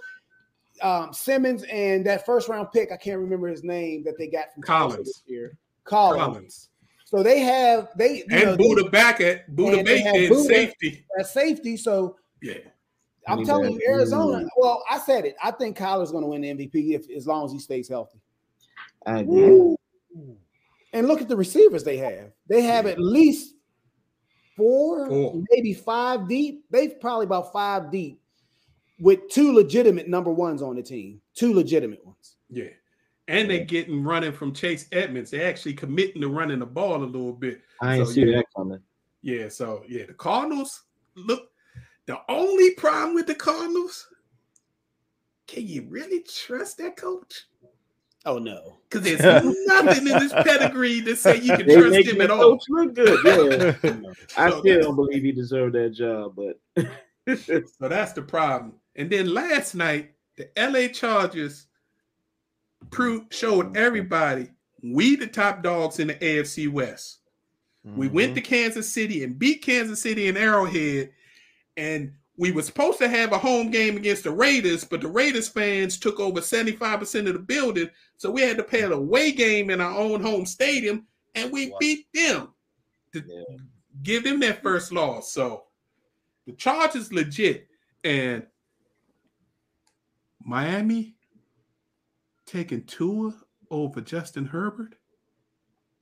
Um, Simmons and that first round pick, I can't remember his name that they got from Collins. this year. Collins. Collins So they have they you know, and they- Budda back at Budda and Baker in safety. at safety. So Yeah, I'm Need telling you, Arizona. food. Well, I said it. I think Kyler's going to win the MVP if as long as he stays healthy. I agree. And look at the receivers they have. They have at least four, Four. maybe five deep. They've probably about five deep with two legitimate number ones on the team. Two legitimate ones. yeah. And they're getting running from Chase Edmonds. They're actually committing to running the ball a little bit. I ain't So, see yeah. that coming. Yeah, so yeah, the Cardinals look. The only problem with the Cardinals, can you really trust that coach? Oh no. Because there's nothing in his pedigree to say you can They trust make him at all. coach look good. Yeah. *laughs* I So- still don't believe he deserved that job, but *laughs* So that's the problem. And then last night, the LA Chargers proved showed mm-hmm. everybody we the top dogs in the AFC West. We went mm-hmm. to Kansas City and beat Kansas City in Arrowhead, and we were supposed to have a home game against the Raiders, but the Raiders fans took over 75% of the building, so we had to play an away game in our own home stadium, and we Wow. beat them to Yeah. give them their first loss. So the charge is legit, and Miami taking Tua over Justin Herbert.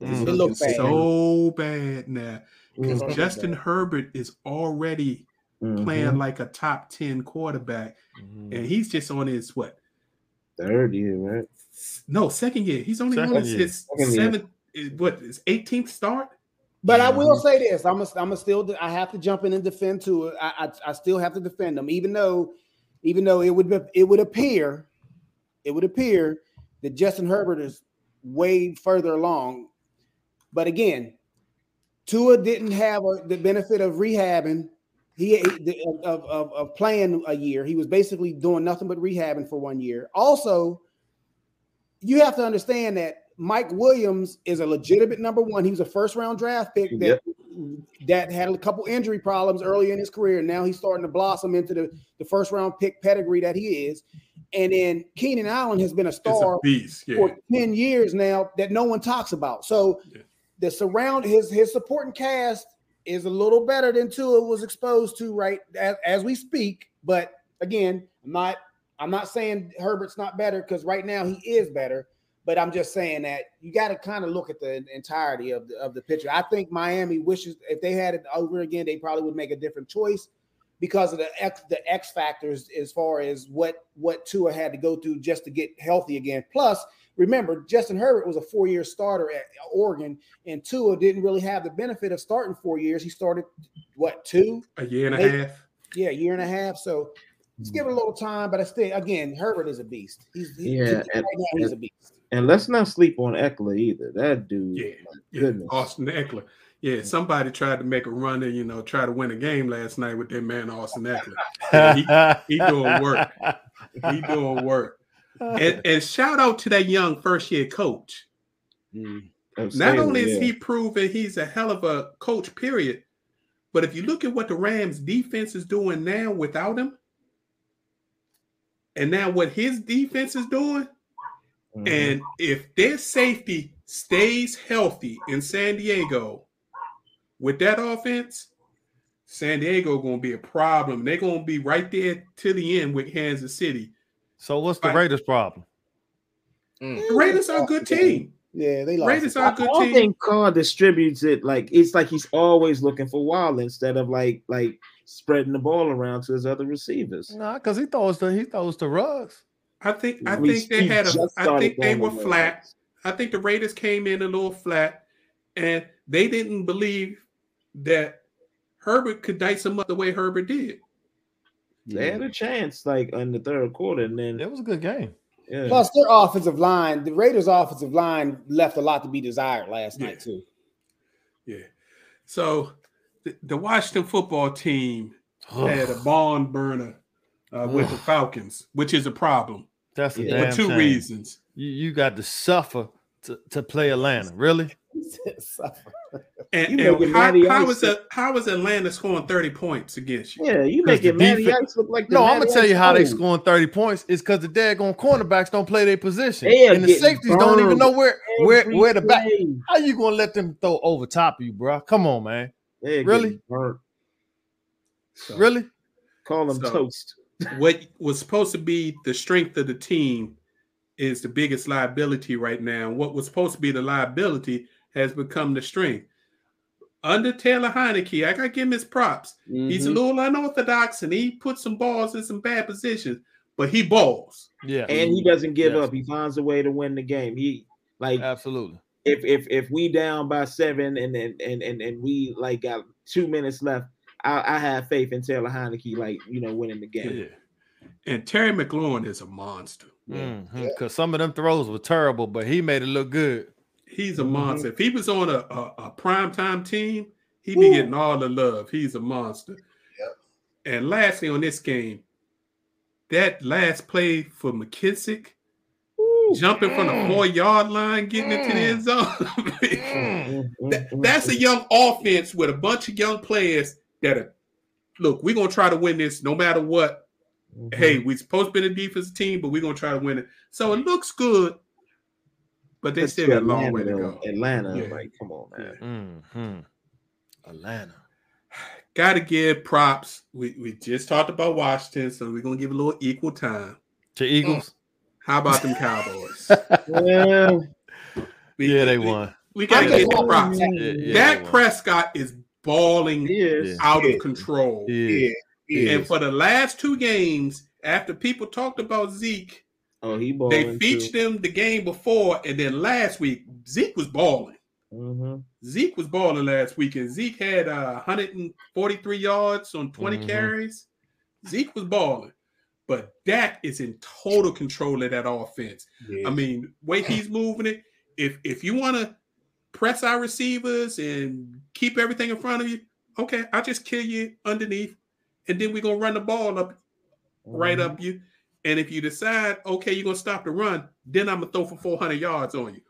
is Mm. It looked looking bad. so bad now because Mhm. Justin Herbert is already Mhm. playing like a top 10 quarterback, Mhm. and he's just on his what? third year, right? No, second year. He's only Second on his, year. his Second seventh, is- what his 18th start? But I will Mhm. say this: I'm a, I'm a still I have to jump in and defend to it. I, I I still have to defend them, even though even though it would it would appear, it would appear that Justin Herbert is way further along. But again, Tua didn't have a, the benefit of rehabbing. He of, of, of playing a year. He was basically doing nothing but rehabbing for one year. Also, you have to understand that Mike Williams is a legitimate number one. He was a first round draft pick that yep. that had a couple injury problems early in his career. Now he's starting to blossom into the, the first round pick pedigree that he is. And then Keenan Allen has been a star a beast, yeah. for 10 years now that no one talks about. So yeah. the surround his his supporting cast is a little better than Tua was exposed to right as, as we speak. But again, I'm not I'm not saying Herbert's not better because right now he is better. But I'm just saying that you got to kind of look at the entirety of the of the picture. I think Miami wishes if they had it over again, they probably would make a different choice because of the X the X factors as far as what what Tua had to go through just to get healthy again. Plus, remember Justin Herbert was a four year starter at Oregon, and Tua didn't really have the benefit of starting four years. He started what two a year and a half. Yeah, a year and a half. So just give it a little time. But I still, again, Herbert is a beast. He's he, yeah, right and, now, he's a beast. And let's not sleep on Ekeler either. That dude, yeah, yeah. Austin Ekeler. Yeah, somebody tried to make a run and you know try to win a game last night with that man Austin Ekeler. *laughs* He, he doing work. He doing work. And, and, shout out to that young first year coach. Mm, Not only is yeah. he proven he's a hell of a coach, period, but if you look at what the Rams defense is doing now without him, and now what his defense is doing, mm-hmm. and if their safety stays healthy in San Diego with that offense, San Diego going to be a problem. They're going to be right there to the end with Kansas City. So what's the Raiders' problem? Mm. The Raiders are a good team. Yeah, they lost. Raiders are a good I team. think Carr distributes it like it's like he's always looking for Wild instead of like like spreading the ball around to his other receivers. No, nah, because he throws the he throws the rugs. I think I think they had a I think they were flat. I think the Raiders came in a little flat, and they didn't believe that Herbert could dice them up the way Herbert did. They had a chance, like in the third quarter, and then it was a good game. Yeah. Plus, their offensive line, the Raiders' offensive line left a lot to be desired last yeah. night too. Yeah. So the, the Washington football team had a barn burner uh, with the Falcons, which is a problem. That's a yeah. for two shame. reasons. You, you got to suffer to, to play Atlanta, really? *laughs* and, and how, how is a, how is Atlanta scoring 30 points against you? Yeah, you making Matty defense, Ice look like No, I'm gonna tell you how they scoring 30 points is because the daggone cornerbacks don't play their position. and the safeties don't even know where where where the back. How you gonna let them throw over top of you, bro? Come on, man. Really? So, really? Call them so, toast. *laughs* what was supposed to be the strength of the team is the biggest liability right now. What was supposed to be the liability has become the strength. Under Taylor Heinicke, I gotta give him his props. Mm-hmm. He's a mm-hmm. little unorthodox and he puts some balls in some bad positions, but he balls. Yeah, and he doesn't give yes. up. He finds a way to win the game. He like absolutely. If if if we down by seven and and and and, and we like got two minutes left, I, I have faith in Taylor Heinicke, like you know, winning the game. Yeah. And Terry McLaurin is a monster. Because mm-hmm. some of them throws were terrible, but he made it look good. He's a mm-hmm. monster. If he was on a, a, a prime time team, he'd be getting all the love. He's a monster. Yep. And lastly, on this game, that last play for McKissic, Ooh. jumping mm. from the mm. four yard line, getting mm. into the end zone. *laughs* Mm. that, that's a young offense with a bunch of young players that are, look, we're going to try to win this no matter what. Mm-hmm. Hey, we're supposed to be a defensive team, but we're going to try to win it. So it looks good but they still got a long way to go. Atlanta, yeah. like, come on, man. Mm-hmm. Atlanta. Got to give props. We we just talked about Washington, so we're gonna give a little equal time to Eagles. How about them Cowboys? *laughs* yeah, we, yeah, they we, won. We, we got to get the props. Yeah, yeah, Dak Prescott is balling is. out of control. Yeah. And for the last two games, after people talked about Zeke, Oh, he They featured too. him the game before, and then last week Zeke was balling. Mm-hmm. Zeke was balling last week, and Zeke had uh, 143 yards on 20 mm-hmm. carries. Zeke was balling, but Dak is in total control of that offense. Yeah. I mean, way he's moving it. If if you want to press our receivers and keep everything in front of you, okay, I'll just kill you underneath, and then we're gonna run the ball up mm-hmm. right up you. And if you decide, okay, you're gonna stop the run, then I'm gonna throw for 400 yards on you.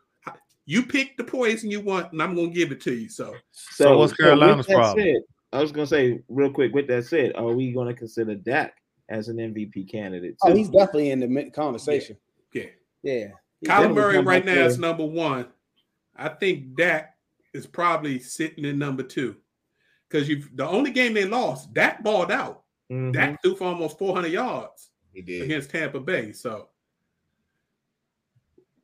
You pick the poison you want, and I'm gonna give it to you. So, so, so what's Carolina's so problem? Said, I was gonna say real quick. With that said, are we gonna consider Dak as an MVP candidate? Oh, too? Oh, he's definitely in the conversation. Yeah, yeah. yeah. Kyler Murray right now is number one. I think Dak is probably sitting in number two because you the only game they lost, Dak balled out. Mm-hmm. Dak threw for almost 400 yards against Tampa Bay. So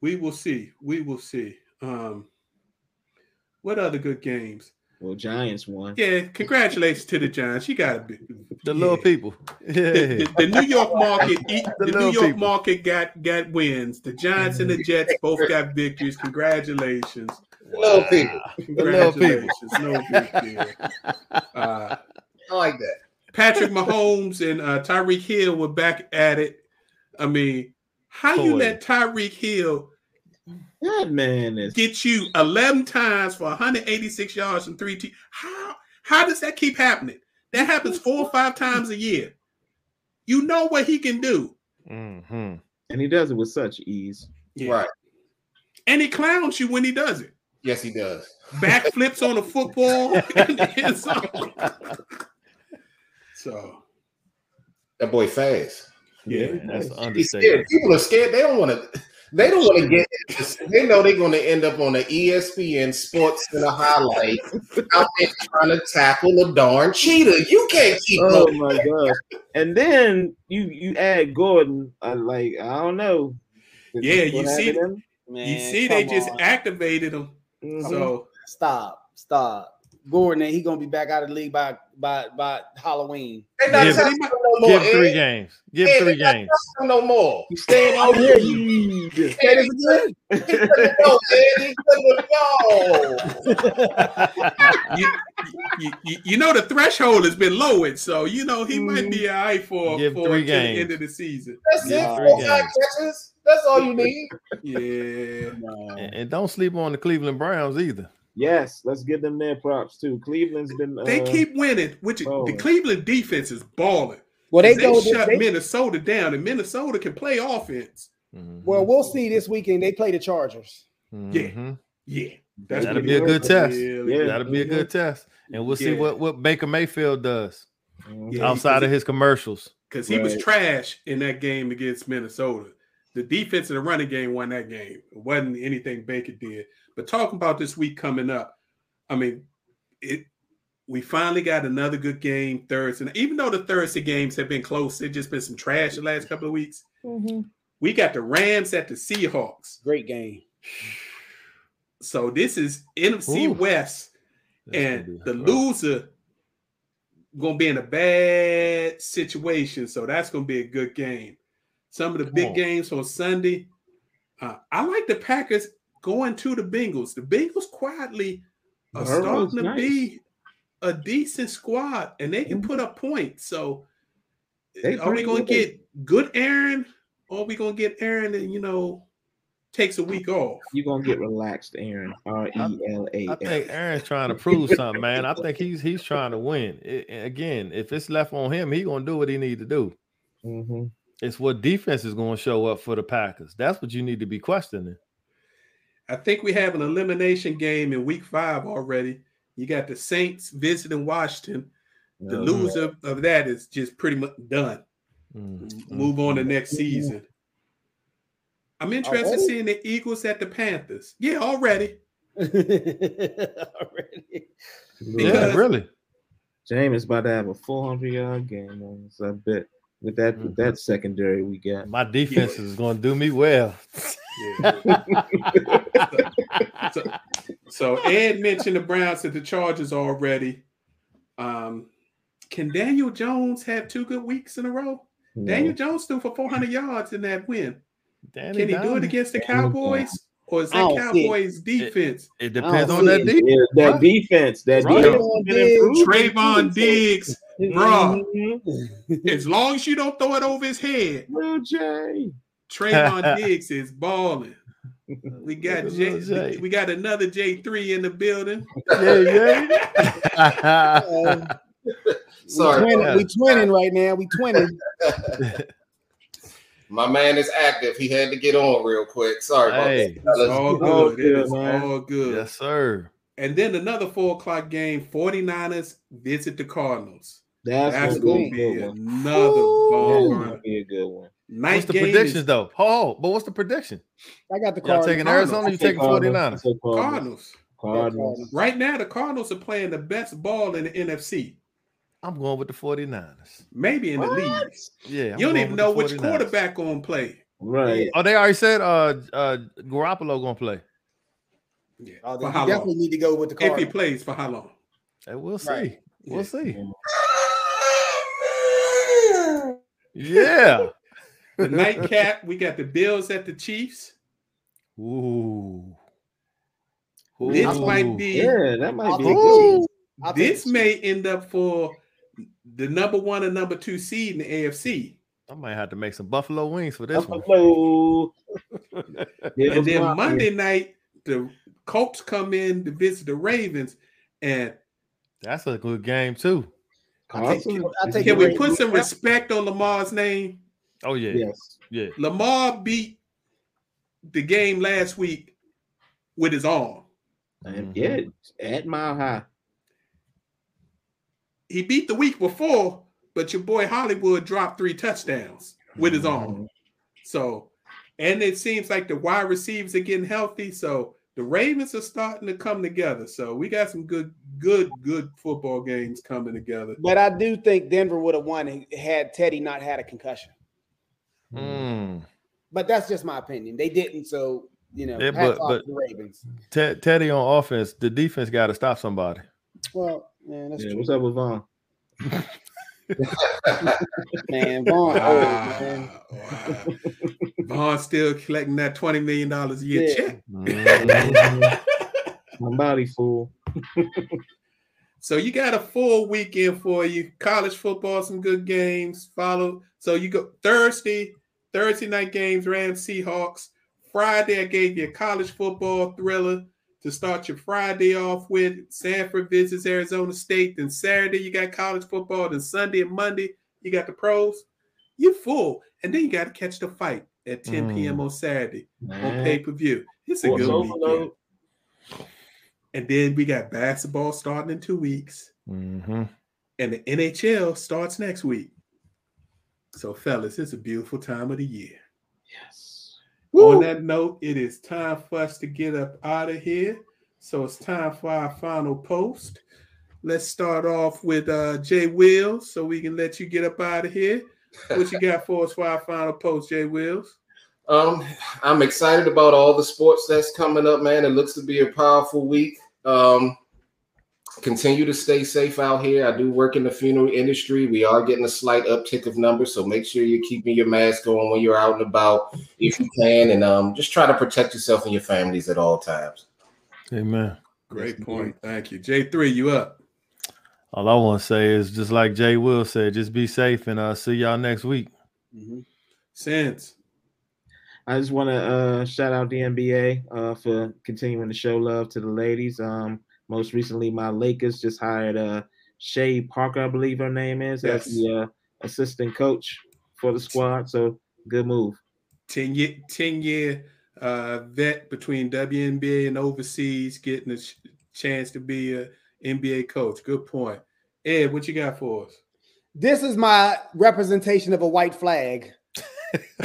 we will see. We will see. Um, what other good games? Well, Giants won. Yeah, congratulations to the Giants. You got to the yeah. little people. *laughs* Yeah. The, the, the, New York market, *laughs* the, the New York people. market got got wins. The Giants and the Jets both got victories. Congratulations. Wow. Little people. Congratulations. No big deal. *laughs* Uh, I like that. Patrick Mahomes and uh, Tyreek Hill were back at it. I mean, how Boy. you let Tyreek Hill that man is get you 11 times for 186 yards and three T. How how does that keep happening? That happens four or five times a year. You know what he can do. Mm-hmm. And he does it with such ease. Yeah. Right. And he clowns you when he does it. Yes, he does. Backflips on a football. *laughs* *laughs* so that boy fast. Yeah, that's understatement. People are scared. They don't want to. They don't want to get. They know they're going to end up on the ESPN Sports in a highlight out there trying to tackle a darn cheetah. You can't keep. Oh going. my gosh! And then you you add Gordon. Uh, like I don't know. Yeah, you see, Man, you see, they just on. activated him. Mm-hmm. So stop, stop. Gordon, and he gonna be back out of the league by by by Halloween. Give, no more, give three games. Give hey, three games. No more. He's staying out here. *laughs* You. you, you, you know the threshold has been lowered, so you know he mm. might be all right for, give for three games. the end of the season. That's give it. Four catches. That's all you need. Yeah. And, and don't sleep on the Cleveland Browns either. Yes, let's give them their props too. Cleveland's been uh, they keep winning, which oh. the Cleveland defense is balling. Well, they, they go shut they, Minnesota down, and Minnesota can play offense. Mm-hmm. Well, we'll see this weekend. They play the Chargers. Mm-hmm. Yeah, yeah, That's that'll be a good test. Yeah, that'll be a good test, and we'll see what what Baker Mayfield does mm-hmm. outside of his commercials. Because he right. was trash in that game against Minnesota. The defense and the running game won that game. It wasn't anything Baker did. But talking about this week coming up, I mean, it we finally got another good game Thursday. And even though the Thursday games have been close, it's just been some trash the last couple of weeks. Mm-hmm. We got the Rams at the Seahawks. Great game. So this is NFC Ooh. West, That's and the rough. loser gonna be in a bad situation. So that's gonna be a good game. Some of the Come big on. games on Sunday. Uh, I like the Packers going to the Bengals. The Bengals quietly are starting to nice. be a decent squad, and they can mm-hmm. put up points. So, they are we going to get good Aaron, or are we going to get Aaron that you know takes a week off? You're gonna get relaxed, Aaron. R E L A. I think Aaron's trying to prove something, man. I think he's he's trying to win. It, again, if it's left on him, he gonna do what he need to do. Mm-hmm. It's what defense is going to show up for the Packers. That's what you need to be questioning. I think we have an elimination game in week five already. You got the Saints visiting Washington. The loser of that is just pretty much done. Mm-hmm. Move on to next season. I'm interested already? in seeing the Eagles at the Panthers. Yeah, already. *laughs* already. yeah, really. James about to have a 400 yard game on us, I bet. With that, mm-hmm. with that secondary we got. My defense yeah. is going to do me well. Yeah. *laughs* so, so, Ed mentioned the Browns at the Chargers already. Um, can Daniel Jones have two good weeks in a row? No. Daniel Jones threw for 400 yards in that win. Danny can he do it against the Cowboys? Or is that Cowboys defense? It, it depends on that defense. Yeah, that defense. That right. defense. Trevon Diggs bro. as long as you don't throw it over his head, Lil J. Trevon *laughs* Diggs is balling. We got J, we got another J three in the building. Yeah, yeah. Uh, *laughs* *laughs* Sorry. we twinning, we twinning right now. We twinning. My man is active. He had to get on real quick. Sorry about Hey. It's all good. All good, is man. all good. yes, sir. And then another four o'clock game, 49ers visit the Cardinals. That's, That's gonna gonna be be another Ooh. ball That's gonna be a good one. Night What's the predictions is though? Oh, but what's the prediction? I got the Y'all Cardinals. taking Arizona? You I say taking Cardinals. 49ers? Cardinals. Cardinals. Cardinals. Right now, the Cardinals are playing the best ball in the NFC, I'm going with the 49ers. maybe in the What? league. Yeah. I'm You don't even know which quarterback gonna play. Right. Oh, they already said uh uh Garoppolo gonna play. Yeah. Oh, for how you definitely long? need to go with the If he plays for how long? Hey, we'll see. Right. We'll Yeah. see. Yeah. *laughs* The nightcap, we got the Bills at the Chiefs. Ooh. This Ooh. might be Yeah, that might be good the one. Chiefs. I'll take this may end up for the number one and number two seed in the AFC. I might have to make some buffalo wings for this one. *laughs* And then Monday night, the Colts come in to visit the Ravens. And That's a good game too. I'll take, I'll take can we put some respect on Lamar's name? Oh yeah. Yes. Yeah. Lamar beat the game last week with his arm. And Mhm. yeah, at mile high. He beat the week before, but your boy Hollywood dropped three touchdowns with his arm. So, and it seems like the wide receivers are getting healthy. So the Ravens are starting to come together. So we got some good, good, good football games coming together. But I do think Denver would have won had Teddy not had a concussion. Mm. But that's just my opinion. They didn't, so you know, Yeah, hats but- off but- the Ravens. Ted, Teddy on offense, the defense got to stop somebody. Well, man, that's Yeah, true. what's up with Von? *laughs* *laughs* Man, Von, old, Wow, man. wow. Von still collecting that $20 million a year Yeah. check. Mhm. My body fool. So you got a full weekend for you. College football, some good games. Follow. So you go Thursday, Thursday night games, Rams, Seahawks. Friday, I gave you a college football thriller to start your Friday off with. Stanford visits Arizona State. Then Saturday, you got college football. Then Sunday and Monday, you got the pros. You full. And then you got to catch the fight at 10 Mm. p.m. on Saturday on pay-per-view. It's a Force good overload. weekend. And then we got basketball starting in two weeks Mhm. and the NHL starts next week. So, fellas, it's a beautiful time of the year. Yes. On that note, it is time for us to get up out of here. So it's time for our final post. Let's start off with uh Jay Wills so we can let you get up out of here. What you got for us for our final post, Jay Wills? Um, I'm excited about all the sports that's coming up, man. It looks to be a powerful week. Um, continue to stay safe out here. I do work in the funeral industry. We are getting a slight uptick of numbers, so make sure you're keeping your mask on when you're out and about if you can, and um, just try to protect yourself and your families at all times. Amen. Great point. Thank you. J3, you up. All I want to say is just like Jay Will said, just be safe and I'll uh see y'all next week. Mhm. Sense. I just want to uh, shout out the NBA uh, for continuing to show love to the ladies. Um, most recently, my Lakers just hired uh, Shay Parker, I believe her name is, as the uh, assistant coach for the squad. So good move. 10 year 10 year uh vet between WNBA and overseas getting a ch- chance to be a NBA coach. Good point. Ed, what you got for us? This is my representation of a white flag. *laughs*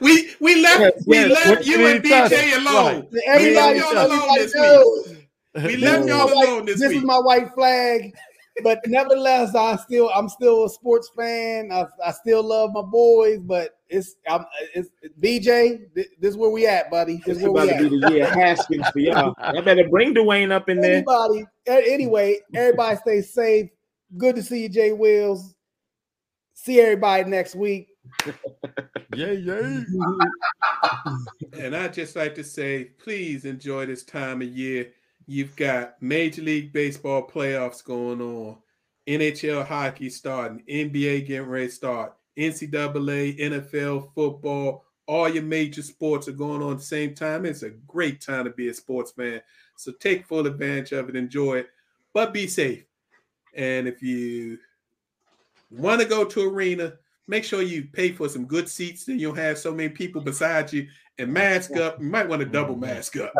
we we left Yes, we yes. left What you and he? BJ alone. Everybody, y'all alone everybody this knows. *laughs* We This left is y'all my white- alone this This week. is my white flag, but nevertheless, I still I'm still a sports fan. I, I still love my boys, but it's I'm it's BJ. This, this is where we at, buddy. This This is is where about we to be at. the year Haskins for y'all. *laughs* I better bring Dwayne up in there. Anybody, a- anyway, everybody stay safe. Good to see you, Jay Wills. See everybody next week. *laughs* Yeah, yeah. And I just like to say, please enjoy this time of year. You've got Major League Baseball playoffs going on. NHL hockey starting, NBA getting ready to start, NCAA, NFL, football, all your major sports are going on at the same time. It's a great time to be a sports fan. So take full advantage of it, enjoy it, but be safe. And if you want to go to arena, make sure you pay for some good seats so you don't have so many people beside you and mask up. You might want to double mask up.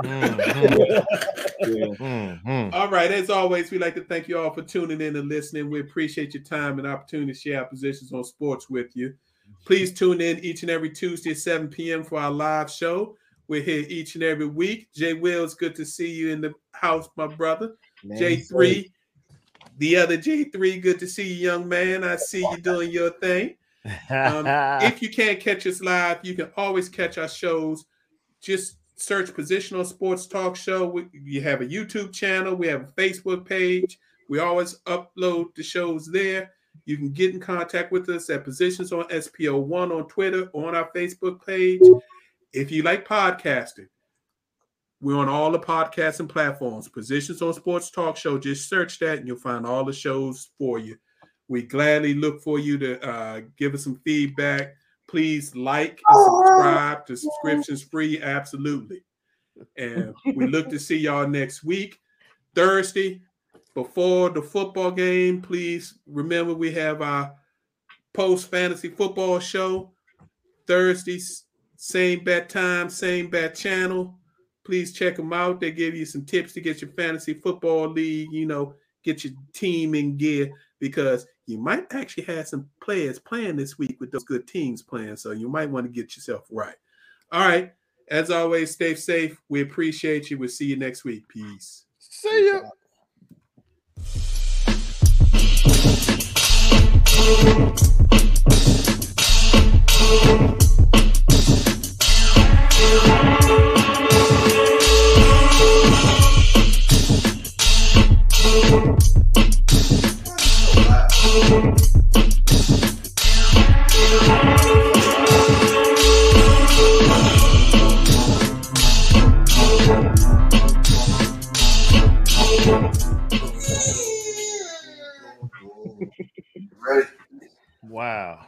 Mm-hmm. all right. As always, we like to thank you all for tuning in and listening. We appreciate your time and opportunity to share our positions on sports with you. Please tune in each and every Tuesday at 7 p.m. for our live show. We're here each and every week. Jay Wills, good to see you in the house, my brother. Man, J3, the other J3, good to see you, young man. I see you doing your thing. Um, *laughs* if you can't catch us live, you can always catch our shows. Just search Positions on Sports Talk Show. We, we have a YouTube channel, we have a Facebook page. We always upload the shows there. You can get in contact with us at Positions on SPO1 on Twitter or on our Facebook page. If you like podcasting, we're on all the podcasting platforms. Positions on Sports Talk Show. Just search that and you'll find all the shows for you. We gladly look for you to uh, give us some feedback. Please like and subscribe. The subscription's free, absolutely. And *laughs* we look to see y'all next week, Thursday, before the football game. Please remember we have our post fantasy football show Thursdays, same bat time, same bat channel. Please check them out. They give you some tips to get your fantasy football league, you know, get your team in gear because you might actually have some players playing this week with those good teams playing. So you might want to get yourself right. All right. As always, stay safe. We appreciate you. We'll see you next week. Peace. See ya. Wow.